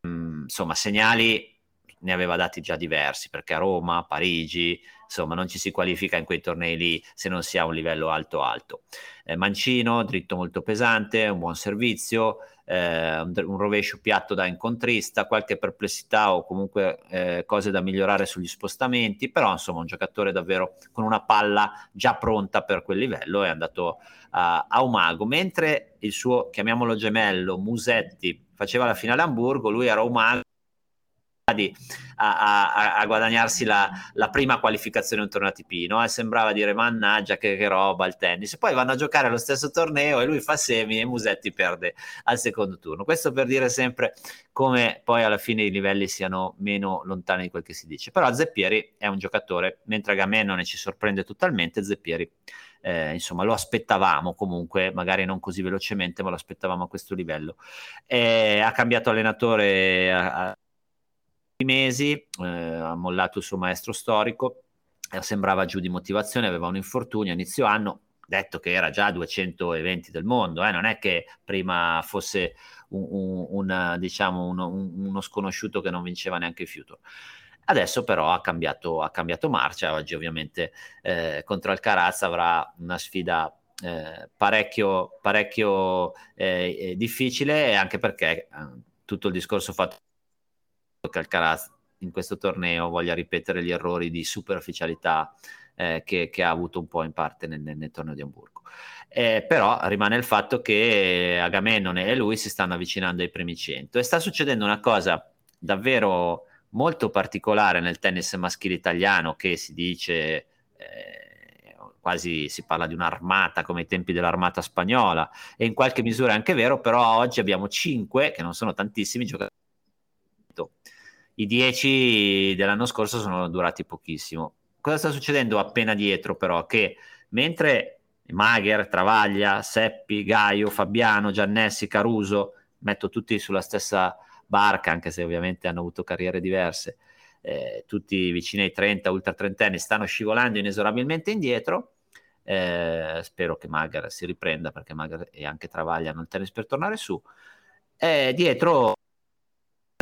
insomma, segnali ne aveva dati già diversi, perché a Roma, Parigi, insomma, non ci si qualifica in quei tornei lì se non si ha un livello alto alto. Eh, Mancino, dritto molto pesante, un buon servizio, eh, un, rovescio piatto da incontrista, qualche perplessità o comunque eh, cose da migliorare sugli spostamenti, però insomma un giocatore davvero con una palla già pronta per quel livello è andato a, a Umago, mentre il suo, chiamiamolo gemello, Musetti, faceva la finale a Hamburgo, lui era Umago a, a, a guadagnarsi la, la, prima qualificazione un torneo ATP, no? E sembrava dire mannaggia che, che roba il tennis. Poi vanno a giocare allo stesso torneo e lui fa semi e Musetti perde al secondo turno. Questo per dire sempre come poi alla fine i livelli siano meno lontani di quel che si dice. Però Zeppieri è un giocatore, mentre Agamennone ci sorprende totalmente, Zeppieri eh, insomma lo aspettavamo comunque, magari non così velocemente, ma lo aspettavamo a questo livello. Eh, ha cambiato allenatore a mesi, eh, ha mollato il suo maestro storico, eh, sembrava giù di motivazione, aveva un infortunio a inizio anno, detto che era già 220 del mondo, eh, non è che prima fosse un, un, un, diciamo uno, uno, sconosciuto che non vinceva neanche il Future. Adesso però ha cambiato, ha cambiato marcia, oggi ovviamente eh, contro Alcaraz avrà una sfida eh, parecchio, parecchio eh, difficile anche perché eh, tutto il discorso fatto che Alcaraz in questo torneo voglia ripetere gli errori di superficialità eh, che, che, ha avuto un po' in parte nel, nel, nel torneo di Hamburgo. Eh, però rimane il fatto che Agamennone e lui si stanno avvicinando ai primi 100 e sta succedendo una cosa davvero molto particolare nel tennis maschile italiano che si dice eh, quasi si parla di un'armata come ai tempi dell'armata spagnola e in qualche misura è anche vero però oggi abbiamo 5 che non sono tantissimi giocatori i 10 dell'anno scorso sono durati pochissimo. Cosa sta succedendo appena dietro però? Che mentre Magher, Travaglia, Seppi, Gaio, Fabiano, Giannessi, Caruso, metto tutti sulla stessa barca, anche se ovviamente hanno avuto carriere diverse, eh, tutti vicini ai 30, ultra trentenni, stanno scivolando inesorabilmente indietro. Eh, spero che Magher si riprenda perché Magher e anche Travaglia hanno il tennis per tornare su. Eh, dietro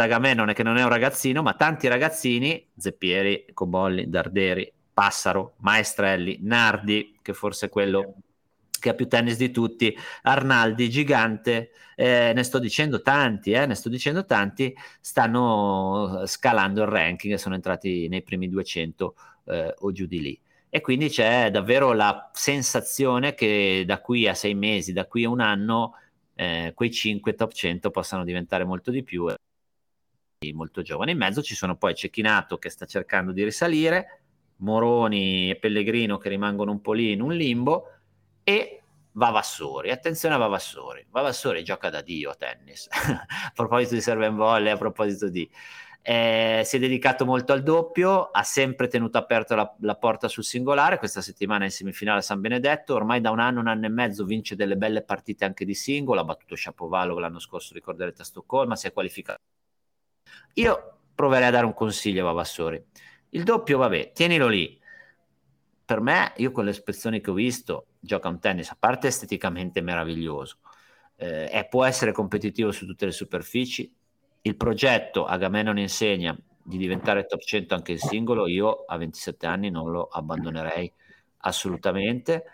Agamennone che non è un ragazzino, ma tanti ragazzini, Zeppieri, Cobolli, Darderi, Passaro, Maestrelli, Nardi, che forse è quello che ha più tennis di tutti, Arnaldi, Gigante, eh, ne sto dicendo tanti, eh, ne sto dicendo tanti, stanno scalando il ranking e sono entrati nei primi 200 eh, o giù di lì. E quindi c'è davvero la sensazione che da qui a sei mesi, da qui a un anno, eh, quei 5 top 100 possano diventare molto di più molto giovane. In mezzo ci sono poi Cecchinato che sta cercando di risalire, Moroni e Pellegrino che rimangono un po' lì in un limbo e Vavassori. Attenzione a Vavassori. Vavassori gioca da Dio a tennis. [LAUGHS] a proposito di serve volley, a proposito di... Eh, si è dedicato molto al doppio, ha sempre tenuto aperta la, la, porta sul singolare, questa settimana in semifinale a San Benedetto, ormai da un anno, un anno e mezzo vince delle belle partite anche di singolo, ha battuto Shapovalov l'anno scorso, ricorderete a Stoccolma, si è qualificato io proverei a dare un consiglio a Vavassori. Il doppio, vabbè, tienilo lì. Per me, io con le espressioni che ho visto, gioca un tennis, a parte esteticamente meraviglioso, eh, può essere competitivo su tutte le superfici. Il progetto Agamenon insegna di diventare top 100 anche in singolo, io a 27 anni non lo abbandonerei assolutamente.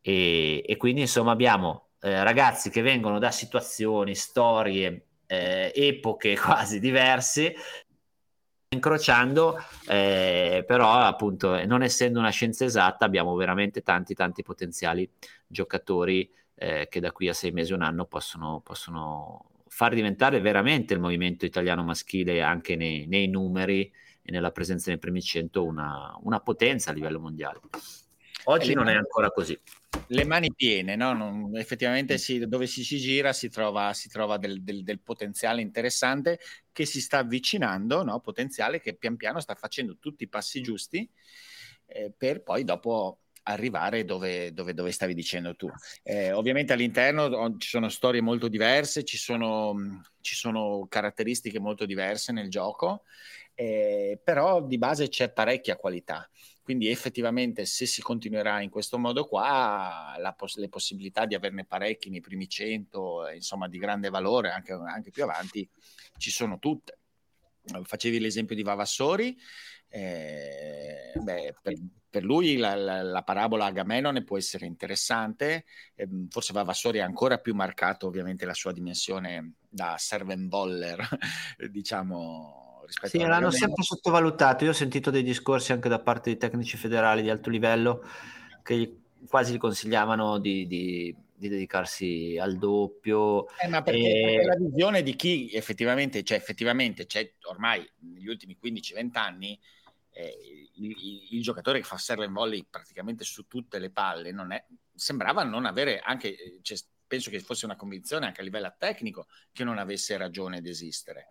E, e quindi, insomma, abbiamo eh, ragazzi che vengono da situazioni, storie, eh, epoche [LAUGHS] quasi diverse incrociando eh, però appunto non essendo una scienza esatta abbiamo veramente tanti tanti potenziali giocatori eh, che da qui a sei mesi un anno possono, possono far diventare veramente il movimento italiano maschile anche nei, nei numeri e nella presenza nei primi 100 una, una potenza a livello mondiale oggi non è ancora così le mani piene, no? non, effettivamente si, dove si, si gira si trova, si trova del, del, del, potenziale interessante che si sta avvicinando, no? potenziale che pian piano sta facendo tutti i passi giusti eh, per poi dopo arrivare dove, dove, dove stavi dicendo tu. Eh, ovviamente all'interno ci sono storie molto diverse, ci sono, ci sono caratteristiche molto diverse nel gioco, eh, però di base c'è parecchia qualità. Quindi effettivamente se si continuerà in questo modo qua, poss- le possibilità di averne parecchi nei primi 100, insomma di grande valore anche, anche più avanti, ci sono tutte. facevi l'esempio di Vavassori, eh, beh, per, per, lui la, la, la, parabola Agamenone può essere interessante, eh, forse Vavassori ha ancora più marcato ovviamente la sua dimensione da servenvoller, [LAUGHS] diciamo, sì, l'hanno sempre sottovalutato. Io ho sentito dei discorsi anche da parte di tecnici federali di alto livello che quasi gli consigliavano di, di di dedicarsi al doppio. Eh, ma perché, e... perché, la visione di chi effettivamente, cioè effettivamente c'è ormai negli ultimi 15-20 anni eh, il, il, giocatore che fa serve volley praticamente su tutte le palle non è, sembrava non avere anche, cioè, penso che fosse una convinzione anche a livello tecnico che non avesse ragione di esistere.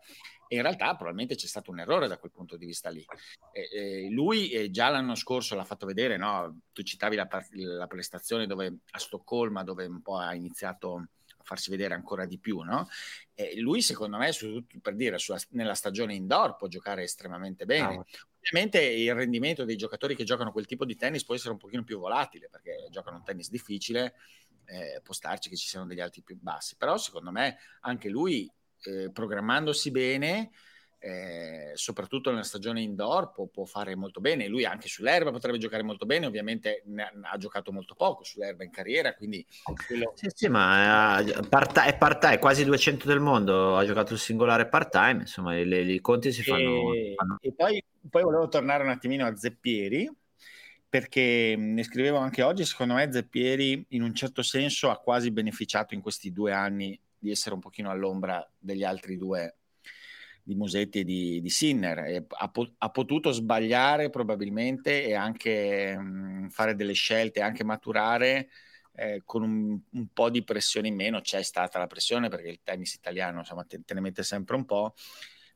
E in realtà probabilmente c'è stato un errore da quel punto di vista lì. E, e lui eh, già l'anno scorso l'ha fatto vedere, no? tu citavi la, la, prestazione dove, a Stoccolma dove un po' ha iniziato a farsi vedere ancora di più. No? Lui secondo me, su, per dire, sulla, nella stagione indoor può giocare estremamente bene. Ah. Ovviamente il rendimento dei giocatori che giocano quel tipo di tennis può essere un pochino più volatile perché giocano un tennis difficile, eh, può starci che ci siano degli alti più bassi, però secondo me anche lui eh, programmandosi bene, eh, soprattutto nella stagione indoor, può, può, fare molto bene. Lui anche sull'erba potrebbe giocare molto bene, ovviamente ha, ha, giocato molto poco sull'erba in carriera, quindi... Quello... Sì, sì, ma è, part- è part-time, quasi 200 del mondo, ha giocato il singolare part-time, insomma, i conti si fanno... E, fanno... e poi, poi volevo tornare un attimino a Zeppieri, perché ne scrivevo anche oggi, secondo me Zeppieri in un certo senso ha quasi beneficiato in questi due anni di essere un pochino all'ombra degli altri due di Musetti e di, di Sinner. Ha, ha, potuto sbagliare probabilmente e anche mh, fare delle scelte, anche maturare eh, con un, un, po' di pressione in meno. C'è stata la pressione perché il tennis italiano insomma, te, te ne mette sempre un po',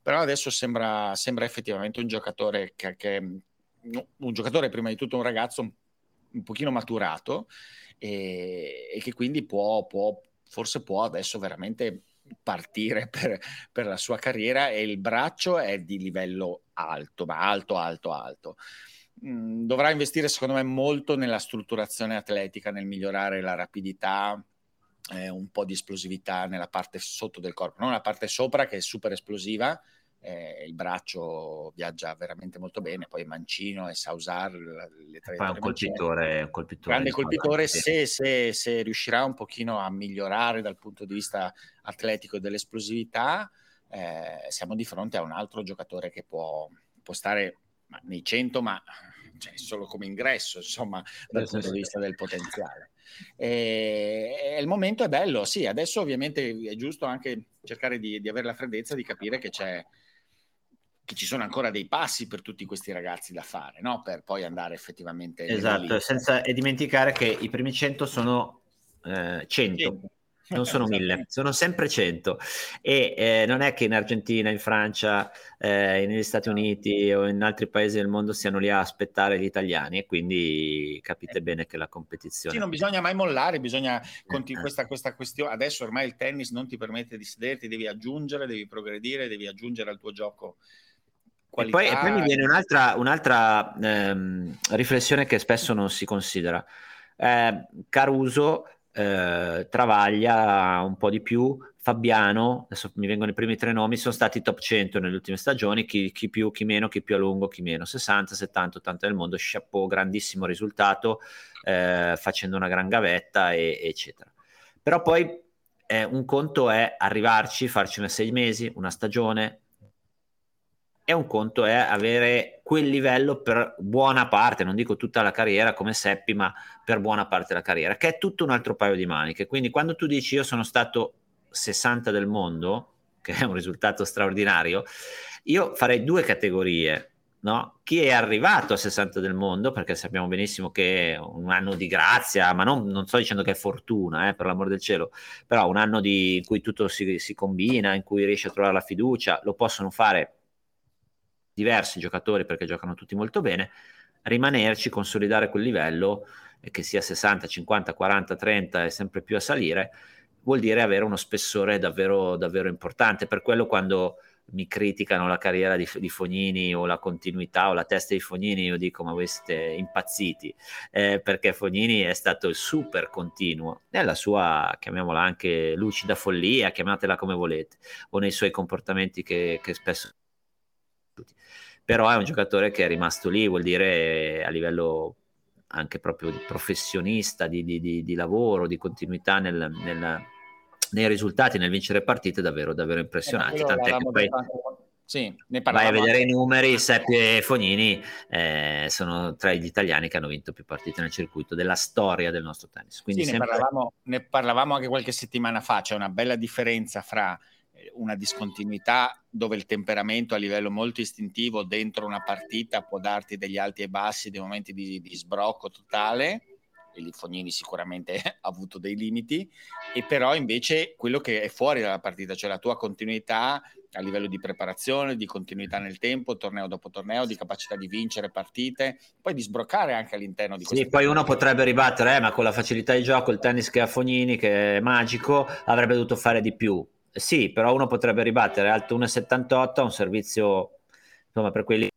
però adesso sembra, sembra effettivamente un giocatore che, che, un giocatore prima di tutto un ragazzo un, un pochino maturato e, e che quindi può, può forse può adesso veramente partire [LAUGHS] per, per, la sua carriera e il braccio è di livello alto, ma alto, alto, alto. Mm, dovrà investire secondo me molto nella strutturazione atletica, nel migliorare la rapidità, eh, un po' di esplosività nella parte sotto del corpo, non la parte sopra che è super esplosiva, eh, il braccio viaggia veramente molto bene, poi Mancino e Sausar, le tre, poi un colpitore, un colpitore, grande colpitore, se, se, se, riuscirà un pochino a migliorare dal punto di vista atletico e dell'esplosività, eh, siamo di fronte a un altro giocatore che può, può stare nei 100, ma cioè, solo come ingresso, insomma, dal sì, punto sì, di vista del potenziale. E, e, il momento è bello, sì, adesso ovviamente è giusto anche cercare di, di avere la freddezza di capire che c'è che ci sono ancora dei passi per tutti questi ragazzi da fare, no? per poi andare effettivamente... Esatto, senza e dimenticare che i primi 100 sono eh, 100, non sono [LAUGHS] mille, sono sempre 100 e eh, non è che in Argentina, in Francia, eh, negli Stati Uniti o in altri paesi del mondo siano lì a aspettare gli italiani e quindi capite bene che la competizione... Sì, non bisogna mai mollare, bisogna continu- questa, questa questione, adesso ormai il tennis non ti permette di sederti, devi aggiungere, devi progredire, devi aggiungere al tuo gioco e poi, e poi, mi viene un'altra, un'altra ehm, riflessione che spesso non si considera. Eh, Caruso eh, travaglia un po' di più, Fabiano, adesso mi vengono i primi tre nomi, sono stati top 100 nelle ultime stagioni, chi, chi, più, chi meno, chi più a lungo, chi meno, 60, 70, 80 del mondo, chapeau, grandissimo risultato, eh, facendo una gran gavetta, e, eccetera. Però poi eh, un conto è arrivarci, farci una sei mesi, una stagione, e un conto è avere quel livello per buona parte, non dico tutta la carriera come Seppi, ma per buona parte della carriera, che è tutto un altro paio di maniche. Quindi quando tu dici io sono stato 60 del mondo, [LAUGHS] che è un risultato straordinario, io farei due categorie. No? Chi è arrivato a 60 del mondo, perché sappiamo benissimo che un anno di grazia, ma non, non sto dicendo che è fortuna, eh, per l'amor del cielo, però un anno di, in cui tutto si, si combina, in cui riesce a trovare la fiducia, lo possono fare diversi giocatori perché giocano tutti molto bene, rimanerci, consolidare quel livello, che sia 60, 50, 40, 30 e sempre più a salire, vuol dire avere uno spessore davvero, davvero importante. Per quello quando mi criticano la carriera di, di, Fognini o la continuità o la testa di Fognini, io dico ma voi siete impazziti, eh, perché Fognini è stato il super continuo nella sua, chiamiamola anche lucida follia, chiamatela come volete, o nei suoi comportamenti che, che spesso però è un giocatore che è rimasto lì, vuol dire a livello anche proprio professionista, di, di, di, lavoro, di continuità nel, nel, nei risultati, nel vincere partite, davvero, davvero impressionanti. Tant'è che poi sì, ne vai a vedere anche. i numeri, Seppi e Fognini eh, sono tra gli italiani che hanno vinto più partite nel circuito della storia del nostro tennis. Quindi sì, sempre... ne, parlavamo, ne parlavamo anche qualche settimana fa, c'è una bella differenza fra eh, una discontinuità dove il temperamento a livello molto istintivo dentro una partita può darti degli alti e bassi, dei momenti di, di sbrocco totale, e lì Fognini sicuramente [LAUGHS] ha avuto dei limiti, e però invece quello che è fuori dalla partita, cioè la tua continuità a livello di preparazione, di continuità nel tempo, torneo dopo torneo, di capacità di vincere partite, poi di sbroccare anche all'interno di questo. Sì, poi uno potrebbe ribattere, eh, ma con la facilità di gioco, il tennis che ha Fognini, che è magico, avrebbe dovuto fare di più. Sì, però uno potrebbe ribattere alto 1,78 un servizio, insomma, per quelli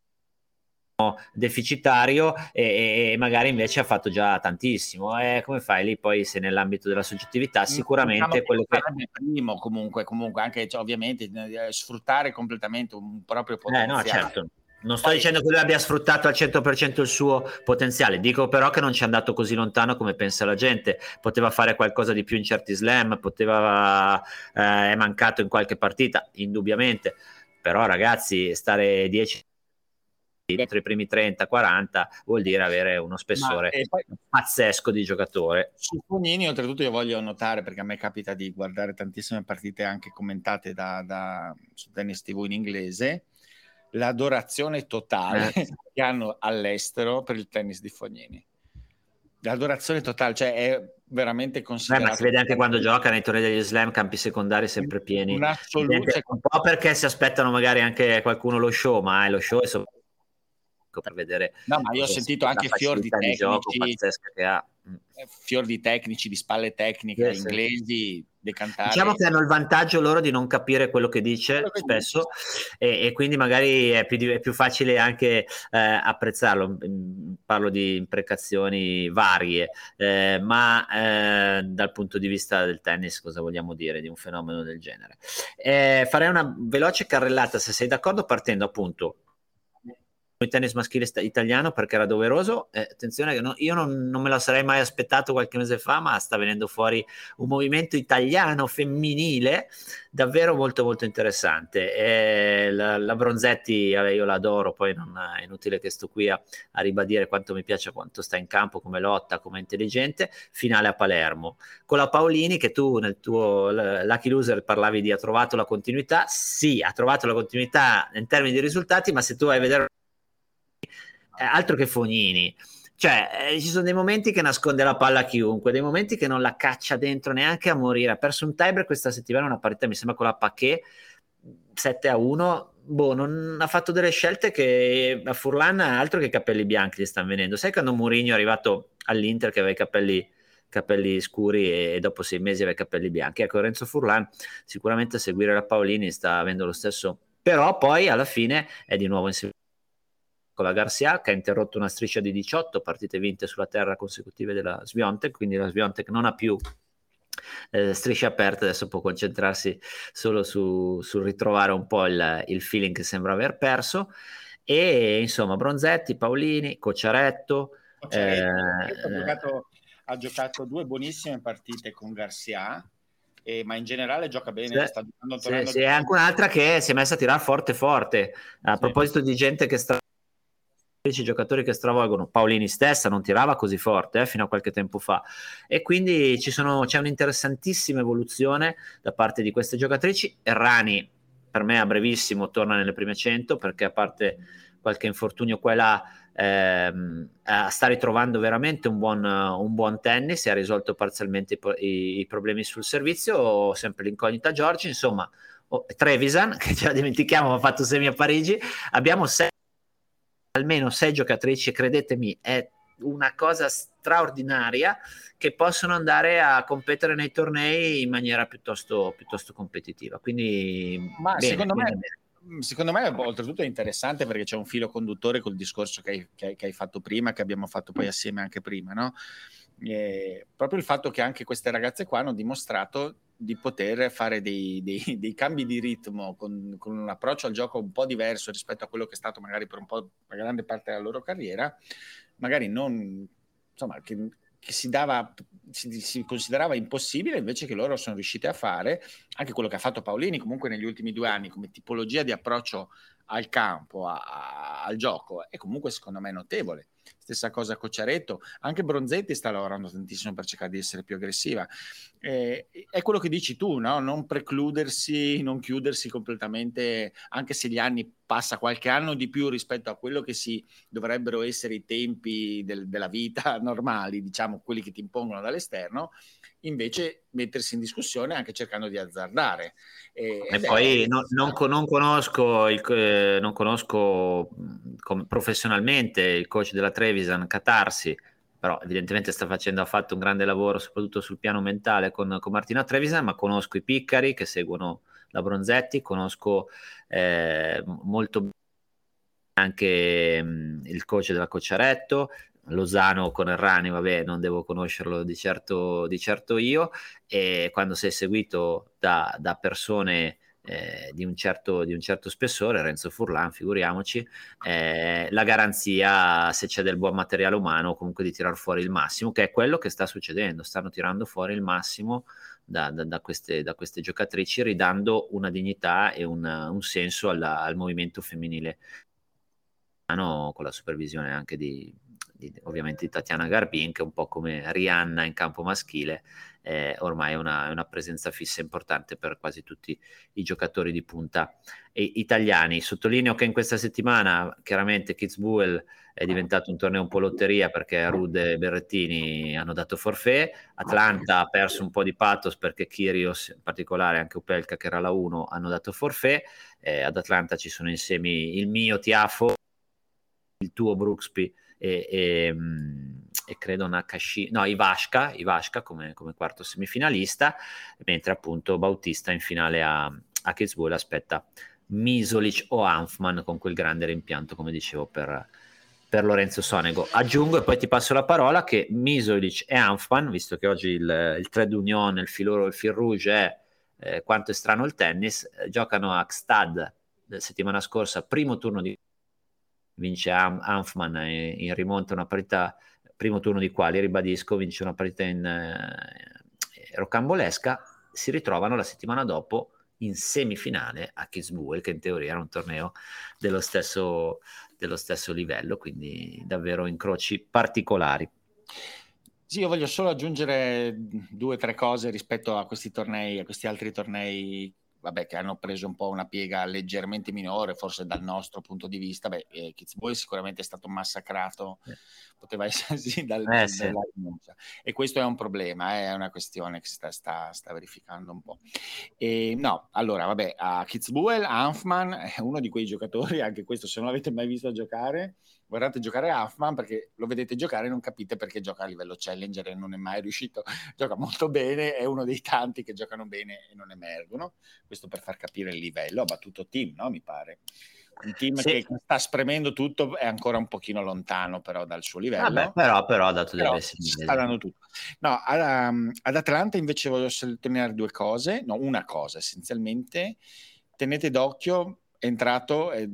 deficitario e, e, magari invece ha fatto già tantissimo. E come fai lì poi se nell'ambito della soggettività mm, sicuramente diciamo quello che... Primo comunque, comunque anche cioè, ovviamente eh, sfruttare completamente un proprio potenziale. Eh, no, certo. Non sto Poi, dicendo che lui abbia sfruttato al 100% il suo potenziale, dico però che non ci è andato così lontano come pensa la gente. Poteva fare qualcosa di più in certi slam, poteva, eh, è mancato in qualche partita, indubbiamente. Però ragazzi, stare 10 dentro i primi 30-40 vuol dire avere uno spessore poi, pazzesco di giocatore. Su Fognini, oltretutto, io voglio notare perché a me capita di guardare tantissime partite anche commentate da, da, su Tennis TV in inglese. L'adorazione totale eh. che hanno all'estero per il tennis di Fognini. L'adorazione totale, cioè è veramente considerato. Beh, ma si vede anche quando gioca nei tornei degli slam, campi secondari sempre pieni. Un, un po' perché si aspettano magari anche qualcuno lo show, ma è lo show è soprattutto ecco, per vedere... No, ma io ho sentito anche fior di tecnici, che ha. Mm. Eh, fior di tecnici, di spalle tecniche, sì, inglesi, decantati. Diciamo che hanno il vantaggio loro di non capire quello che dice quello che spesso dice. E, e, quindi magari è più, è più facile anche eh, apprezzarlo. Mm, parlo di imprecazioni varie, eh, ma eh, dal punto di vista del tennis cosa vogliamo dire di un fenomeno del genere? Eh, farei una veloce carrellata, se sei d'accordo, partendo appunto il tennis maschile italiano perché era doveroso. Eh, attenzione, no, io non, non, me lo sarei mai aspettato qualche mese fa, ma sta venendo fuori un movimento italiano femminile davvero molto molto interessante. Eh, la, la, Bronzetti, io l'adoro, poi non è inutile che sto qui a, a, ribadire quanto mi piace, quanto sta in campo, come lotta, come intelligente. Finale a Palermo. Con la Paolini, che tu nel tuo Lucky Loser parlavi di ha trovato la continuità, sì, ha trovato la continuità in termini di risultati, ma se tu vai a vedere altro che Fognini. Cioè, eh, ci sono dei momenti che nasconde la palla a chiunque, dei momenti che non la caccia dentro neanche a morire. Ha perso un tiebreak questa settimana, una partita, mi sembra con la Paquet 7 a 1. Boh, non ha fatto delle scelte che a Furlan altro che i capelli bianchi gli stanno venendo. Sai quando Mourinho è arrivato all'Inter che aveva i capelli, capelli scuri e, dopo sei mesi aveva i capelli bianchi? Ecco, Renzo Furlan sicuramente a seguire la Paolini sta avendo lo stesso, però poi alla fine è di nuovo insieme con la Garcia che ha interrotto una striscia di 18 partite vinte sulla terra consecutive della Sviontek, quindi la Sviontek non ha più eh, strisce aperte, adesso può concentrarsi solo su, sul ritrovare un po' il, il, feeling che sembra aver perso e insomma Bronzetti, Paolini, Cocciaretto, Cocciaretto eh, ha, giocato, ha, giocato, due buonissime partite con Garcia eh, ma in generale gioca bene. Sì, sta sì, sì, è anche un'altra che si è messa a tirare forte forte. A sì. proposito di gente che sta giocatori che stravolgono. Paolini stessa non tirava così forte eh, fino a qualche tempo fa e quindi sono, c'è un'interessantissima evoluzione da parte di queste giocatrici. Errani per me a brevissimo torna nelle prime 100 perché a parte qualche infortunio qua e là ehm, sta ritrovando veramente un buon, un buon tennis e ha risolto parzialmente i, i, i problemi sul servizio, sempre l'incognita Giorgi, insomma oh, Trevisan [LAUGHS] che ce la dimentichiamo ha fatto semi a Parigi, abbiamo sei almeno sei giocatrici, credetemi, è una cosa straordinaria che possono andare a competere nei tornei in maniera piuttosto, piuttosto competitiva. Quindi, Ma bene, secondo, me, bene. secondo me, oltretutto, è interessante perché c'è un filo conduttore col discorso che hai, che hai, che hai fatto prima, che abbiamo fatto poi assieme anche prima, no? E proprio il fatto che anche queste ragazze qua hanno dimostrato di poter fare dei, dei, [LAUGHS] dei cambi di ritmo con, con, un approccio al gioco un po' diverso rispetto a quello che è stato magari per un po' una grande parte della loro carriera, magari non insomma, che, che si, dava, si, si, considerava impossibile, invece che loro sono riusciti a fare, anche quello che ha fatto Paolini comunque negli ultimi due anni come tipologia di approccio al campo, a, a, al gioco, è comunque secondo me notevole. Stessa cosa Cocciaretto, anche Bronzetti sta lavorando tantissimo per cercare di essere più aggressiva. Eh, è quello che dici tu, no? non precludersi, non chiudersi completamente, anche se gli anni passa qualche anno di più rispetto a quello che si dovrebbero essere i tempi del, della vita [LAUGHS] normali, diciamo quelli che ti impongono dall'esterno, invece mettersi in discussione anche cercando di azzardare. E, e poi è... non, non, non, conosco, il, eh, non conosco com, professionalmente il coach della Trevisan Catarsi, però evidentemente sta facendo, ha fatto un grande lavoro soprattutto sul piano mentale con, con Martina Trevisan, ma conosco i piccari che seguono la Bronzetti, conosco eh, molto bene anche mh, il coach della Cocciaretto, Lozano con Errani, vabbè, non devo conoscerlo di certo, di certo io, e quando sei seguito da, da persone eh, di, un certo, di, un certo, spessore, Renzo Furlan, figuriamoci, eh, la garanzia, se c'è del buon materiale umano, comunque di tirar fuori il massimo, che è quello che sta succedendo, stanno tirando fuori il massimo da, da, da, queste, da queste, giocatrici, ridando una dignità e una, un senso alla, al movimento femminile. Con la supervisione anche di, di, ovviamente di Tatiana Garbin, che è un po' come Rihanna in campo maschile, eh, ormai è una, una, presenza fissa importante per quasi tutti i giocatori di punta italiani. Sottolineo che in questa settimana chiaramente Kitzbühel è diventato un torneo un po' lotteria perché Rude e Berrettini hanno dato forfè, Atlanta ha perso un po' di pathos perché Kyrgios, in particolare anche Upelka che era la 1, hanno dato forfè, eh, ad Atlanta ci sono insieme il mio Tiafo, il tuo Brooksby e, e, mm, e credo Nakashi, no, Ivashka, Ivashka come, come, quarto semifinalista, mentre appunto Bautista in finale a, a Kitzbühel aspetta Misolic o Hanfman con quel grande rimpianto, come dicevo, per, per Lorenzo Sonego. Aggiungo e poi ti passo la parola che Misolic e Hanfman, visto che oggi il, il trade union, il fil, il fil rouge è eh, quanto è strano il tennis, eh, giocano a Gstad la settimana scorsa, primo turno di vince Hanfman in rimonta una parità, primo turno di quali, ribadisco, vince una parità in eh, rocambolesca, si ritrovano la settimana dopo in semifinale a Kisbuel, che in teoria era un torneo dello stesso, dello stesso livello, quindi davvero incroci particolari. Sì, io voglio solo aggiungere due o tre cose rispetto a questi tornei, a questi altri tornei vabbè, che hanno preso un po' una piega leggermente minore, forse dal nostro punto di vista. Beh, eh, Kitzbühel sicuramente è stato massacrato, eh. poteva essere [LAUGHS] sì, dal, eh, sì. E questo è un problema, eh, è una questione che sta, sta, sta verificando un po'. E, no, allora, vabbè, a Kitzbühel, Hanfman [LAUGHS] è uno di quei giocatori, anche questo se non l'avete mai visto giocare, guardate giocare Huffman perché lo vedete giocare e non capite perché gioca a livello challenger e non è mai riuscito, [LAUGHS] gioca molto bene, è uno dei tanti che giocano bene e non emergono, questo per far capire il livello, ha battuto team, no? mi pare. Un team sì. che sta spremendo tutto è ancora un pochino lontano però dal suo livello. Vabbè, però, però ha dato delle segnali. Sta dando tutto. No, ad, um, ad Atlanta invece voglio sottolineare due cose, no, una cosa essenzialmente, tenete d'occhio, è entrato... È,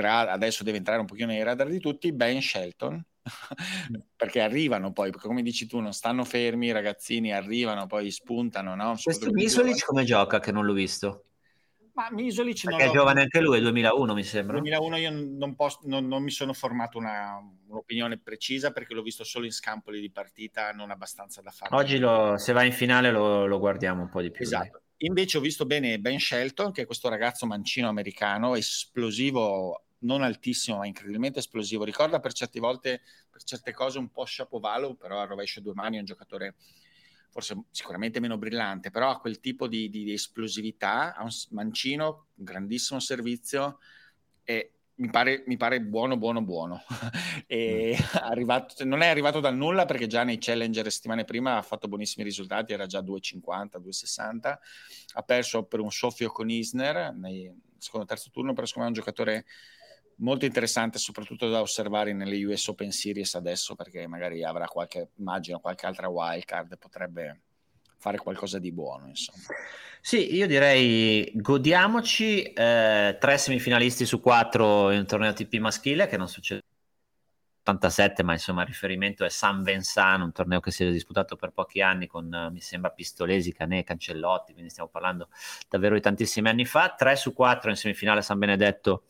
radar, adesso deve entrare un pochino nei radar di tutti, Ben Shelton, [LAUGHS] perché arrivano poi, perché come dici tu, non stanno fermi, i ragazzini arrivano, poi spuntano, no? Questo Misolic come gioca che non l'ho visto? Ma Misolic non è giovane anche lui, è 2001 mi sembra. 2001 io non, posso, non, non mi sono formato una, un'opinione precisa perché l'ho visto solo in scampoli di partita, non abbastanza da fare. Oggi lo, se va in finale lo, lo, guardiamo un po' di più. Esatto. Invece ho visto bene Ben Shelton, che è questo ragazzo mancino americano, esplosivo, non altissimo, ma incredibilmente esplosivo. Ricorda per certe volte, per certe cose, un po' Shapovalov, però a rovescio due mani è un giocatore forse sicuramente meno brillante, però ha quel tipo di, di, di esplosività, ha un mancino, un grandissimo servizio e mi pare, mi pare, buono, buono, buono. [LAUGHS] e mm. [LAUGHS] arrivato, non è arrivato dal nulla perché già nei Challenger settimane prima ha fatto buonissimi risultati, era già 2,50, 2,60. Ha perso per un soffio con Isner nel secondo e terzo turno, però secondo me è un giocatore molto interessante, soprattutto da osservare nelle US Open Series adesso, perché magari avrà qualche, immagino, qualche altra wildcard, potrebbe, fare qualcosa di buono. Insomma. Sì, io direi godiamoci eh, tre semifinalisti su quattro in un torneo TP maschile, che non succede 87, ma insomma il riferimento è San Vincent, un torneo che si è disputato per pochi anni con, uh, mi sembra, Pistolesi, Canè, Cancellotti, quindi stiamo parlando davvero di tantissimi anni fa. 3 su 4 in semifinale San Benedetto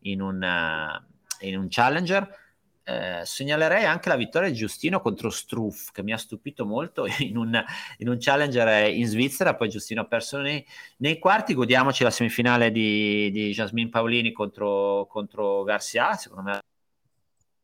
in un, uh, in un Challenger. Eh, segnalerei anche la vittoria di Giustino contro Struff che mi ha stupito molto [LAUGHS] in un, in un challenger in Svizzera. Poi Giustino ha perso nei, nei quarti. Godiamoci la semifinale di, di Jasmine Paolini contro, contro Garcia. Secondo me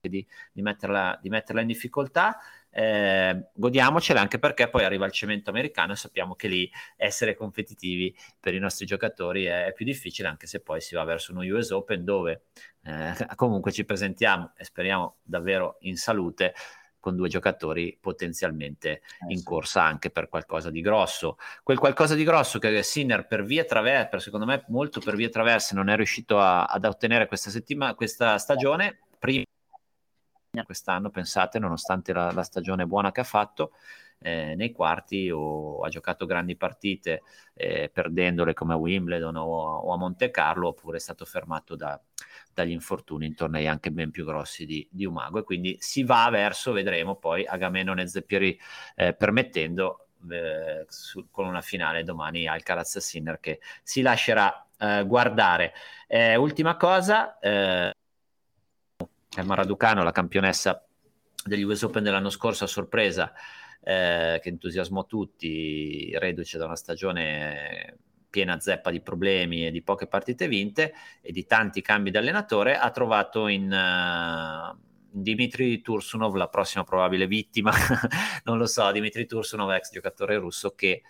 di, di, metterla, di metterla in difficoltà. Eh, godiamocela anche perché poi arriva il cemento americano e sappiamo che lì essere competitivi per i nostri giocatori è, più difficile anche se poi si va verso uno US Open dove eh, [LAUGHS] comunque ci presentiamo e speriamo davvero in salute con due giocatori potenzialmente eh, in corsa anche per qualcosa di grosso. Quel qualcosa di grosso che Sinner per via traverse, secondo me molto per via traverse, non è riuscito a, ad ottenere questa settimana, questa stagione, prima quest'anno, pensate, nonostante la, la stagione buona che ha fatto, eh, nei quarti o ha giocato grandi partite eh, perdendole come a Wimbledon o, o, a Monte Carlo oppure è stato fermato da, dagli infortuni in tornei anche ben più grossi di, di, Umago e quindi si va verso, vedremo poi Agamennone e Zeppieri eh, permettendo eh, su, con una finale domani Alcaraz Sinner che si lascerà eh, guardare. Eh, ultima cosa, Emma Raducano, la campionessa degli US Open dell'anno scorso a sorpresa, eh, che entusiasmò tutti, reduce da una stagione piena zeppa di problemi e di poche partite vinte e di tanti cambi di allenatore, ha trovato in uh, Dimitri Tursunov la prossima probabile vittima, [LAUGHS] non lo so, Dimitri Tursunov, ex giocatore russo che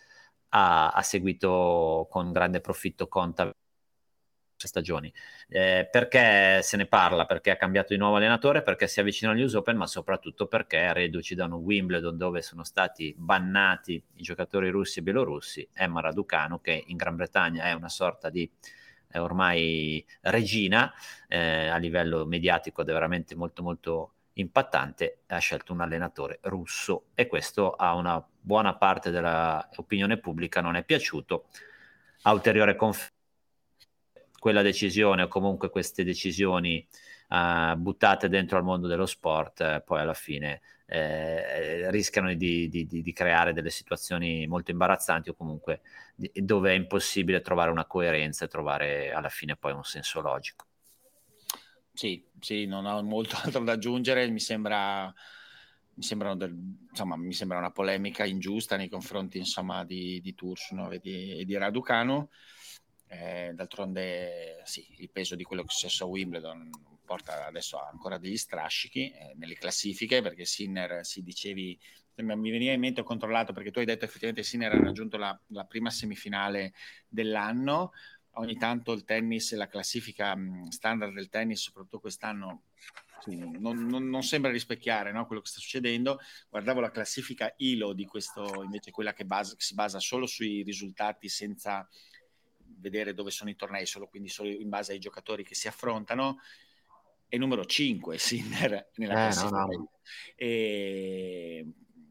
ha, ha seguito con grande profitto Conta stagioni. Eh, perché se ne parla? Perché ha cambiato di nuovo allenatore, perché si avvicina agli US Open, ma soprattutto perché reduci da un Wimbledon dove sono stati bannati i giocatori russi e bielorussi, Emma Raducanu, che in Gran Bretagna è una sorta di è ormai regina eh, a livello mediatico ed è veramente molto molto impattante, ha scelto un allenatore russo e questo a una buona parte dell'opinione pubblica non è piaciuto. A ulteriore conferma quella decisione o comunque queste decisioni uh, buttate dentro al mondo dello sport eh, poi alla fine eh, rischiano di, di, di, di, creare delle situazioni molto imbarazzanti o comunque dove è impossibile trovare una coerenza e trovare alla fine poi un senso logico. Sì, sì, non ho molto [LAUGHS] altro da aggiungere, mi sembra mi, del, insomma, mi sembra una polemica ingiusta nei confronti insomma, di, di Tursunov e di, e di Raducanu. Eh, d'altronde, sì, il peso di quello che è successo a Wimbledon porta adesso ancora degli strascichi eh, nelle classifiche perché Sinner, si dicevi, mi veniva in mente, ho controllato perché tu hai detto effettivamente Sinner ha raggiunto la, la prima semifinale dell'anno. Ogni tanto il tennis, la classifica standard del tennis, soprattutto quest'anno, non, non, non, sembra rispecchiare no, quello che sta succedendo. Guardavo la classifica ILO di questo, invece quella che, basa, che si basa solo sui risultati senza vedere dove sono i tornei, solo quindi solo in base ai giocatori che si affrontano, è numero 5 [LAUGHS] Sinner nella eh, classifica. No, no. E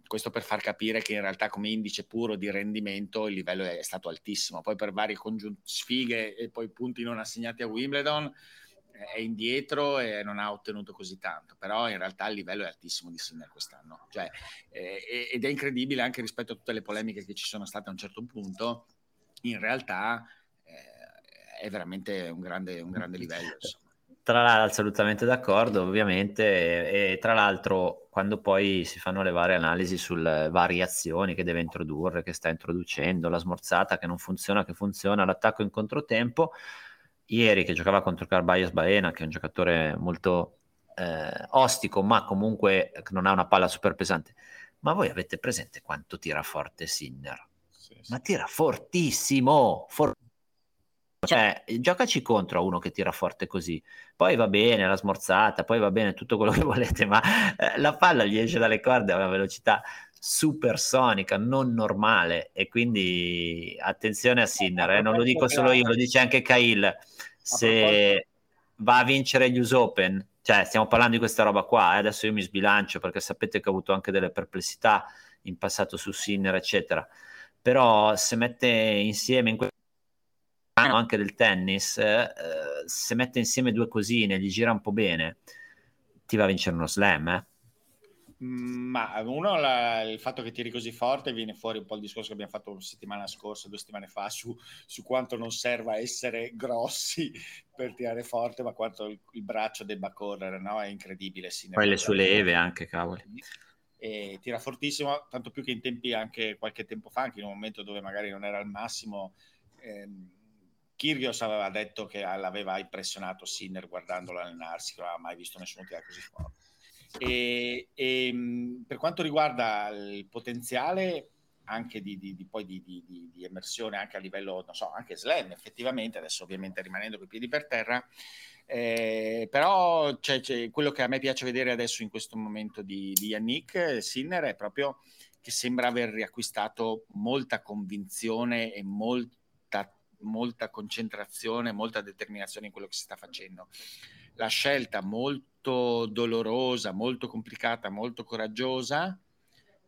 questo per far capire che in realtà come indice puro di rendimento il livello è stato altissimo. Poi per varie congiun- sfighe e poi punti non assegnati a Wimbledon è indietro e non ha ottenuto così tanto, però in realtà il livello è altissimo di Sinner quest'anno. Cioè, eh, ed è incredibile anche rispetto a tutte le polemiche che ci sono state a un certo punto, in realtà è veramente un grande, un grande livello. Insomma. Tra l'altro, assolutamente d'accordo, ovviamente, e, e, tra l'altro, quando poi si fanno le varie analisi sulle variazioni che deve introdurre, che sta introducendo, la smorzata che non funziona, che funziona, l'attacco in controtempo, ieri che giocava contro Carbayes Baena, che è un giocatore molto eh, ostico, ma comunque non ha una palla super pesante. Ma voi avete presente quanto tira forte Sinner? Sì, sì. Ma tira fortissimo, fortissimo cioè, giocaci contro uno che tira forte così. Poi va bene la smorzata, poi va bene tutto quello che [LAUGHS] volete, ma eh, la palla gli esce dalle corde a una velocità supersonica, non normale. E quindi attenzione a Sinner, eh, non lo dico solo io, lo dice anche Cahill. Se va a vincere gli US Open, cioè stiamo parlando di questa roba qua, eh, adesso io mi sbilancio perché sapete che ho avuto anche delle perplessità in passato su Sinner, eccetera però se mette insieme in questo anche del tennis, eh, se mette insieme due cosine, gli gira un po' bene, ti va a vincere uno slam, eh? Mm, ma uno, la, il fatto che tiri così forte viene fuori un po' il discorso che abbiamo fatto la settimana scorsa, due settimane fa, su, su quanto non serva essere grossi per tirare forte, ma quanto il, il braccio debba correre, no? È incredibile. Sì, Poi le sue leve anche, cavoli. E tira fortissimo, tanto più che in tempi anche qualche tempo fa, anche in un momento dove magari non era al massimo, ehm, Kyrgios aveva detto che l'aveva impressionato Sinner guardandolo allenarsi, non aveva mai visto nessuno tirare così forte. E, e, per quanto riguarda il potenziale anche di, di, di, di, emersione anche a livello, non so, anche slam effettivamente, adesso ovviamente rimanendo con i piedi per terra, eh, però c'è, c'è, quello che a me piace vedere adesso in questo momento di, di Yannick Sinner è proprio che sembra aver riacquistato molta convinzione e molta, molta concentrazione, molta determinazione in quello che si sta facendo. La scelta molto dolorosa, molto complicata, molto coraggiosa,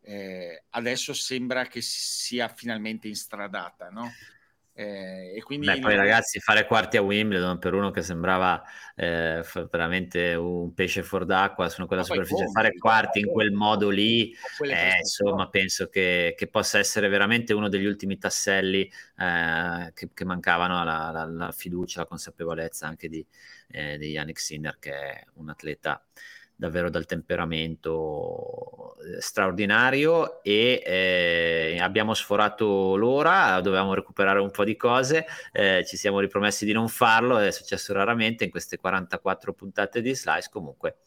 eh, adesso sembra che sia finalmente instradata, no? Eh, e quindi Beh, poi ragazzi fare quarti a Wimbledon per uno che sembrava eh, veramente un pesce fuor d'acqua su quella superficie fare quarti in quel modo lì eh, insomma penso che, che, possa essere veramente uno degli ultimi tasselli eh, che, che, mancavano alla, alla, alla, fiducia, alla consapevolezza anche di, eh, di Yannick Sinner che è un atleta davvero dal temperamento eh, straordinario e eh, abbiamo sforato l'ora, dovevamo recuperare un po' di cose, eh, ci siamo ripromessi di non farlo, è successo raramente in queste 44 puntate di Slice, comunque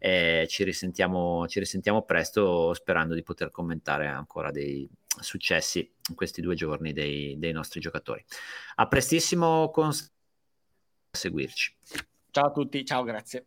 eh, ci, risentiamo, ci risentiamo presto sperando di poter commentare ancora dei successi in questi due giorni dei, dei nostri giocatori. A prestissimo con seguirci. Ciao a tutti, ciao, grazie.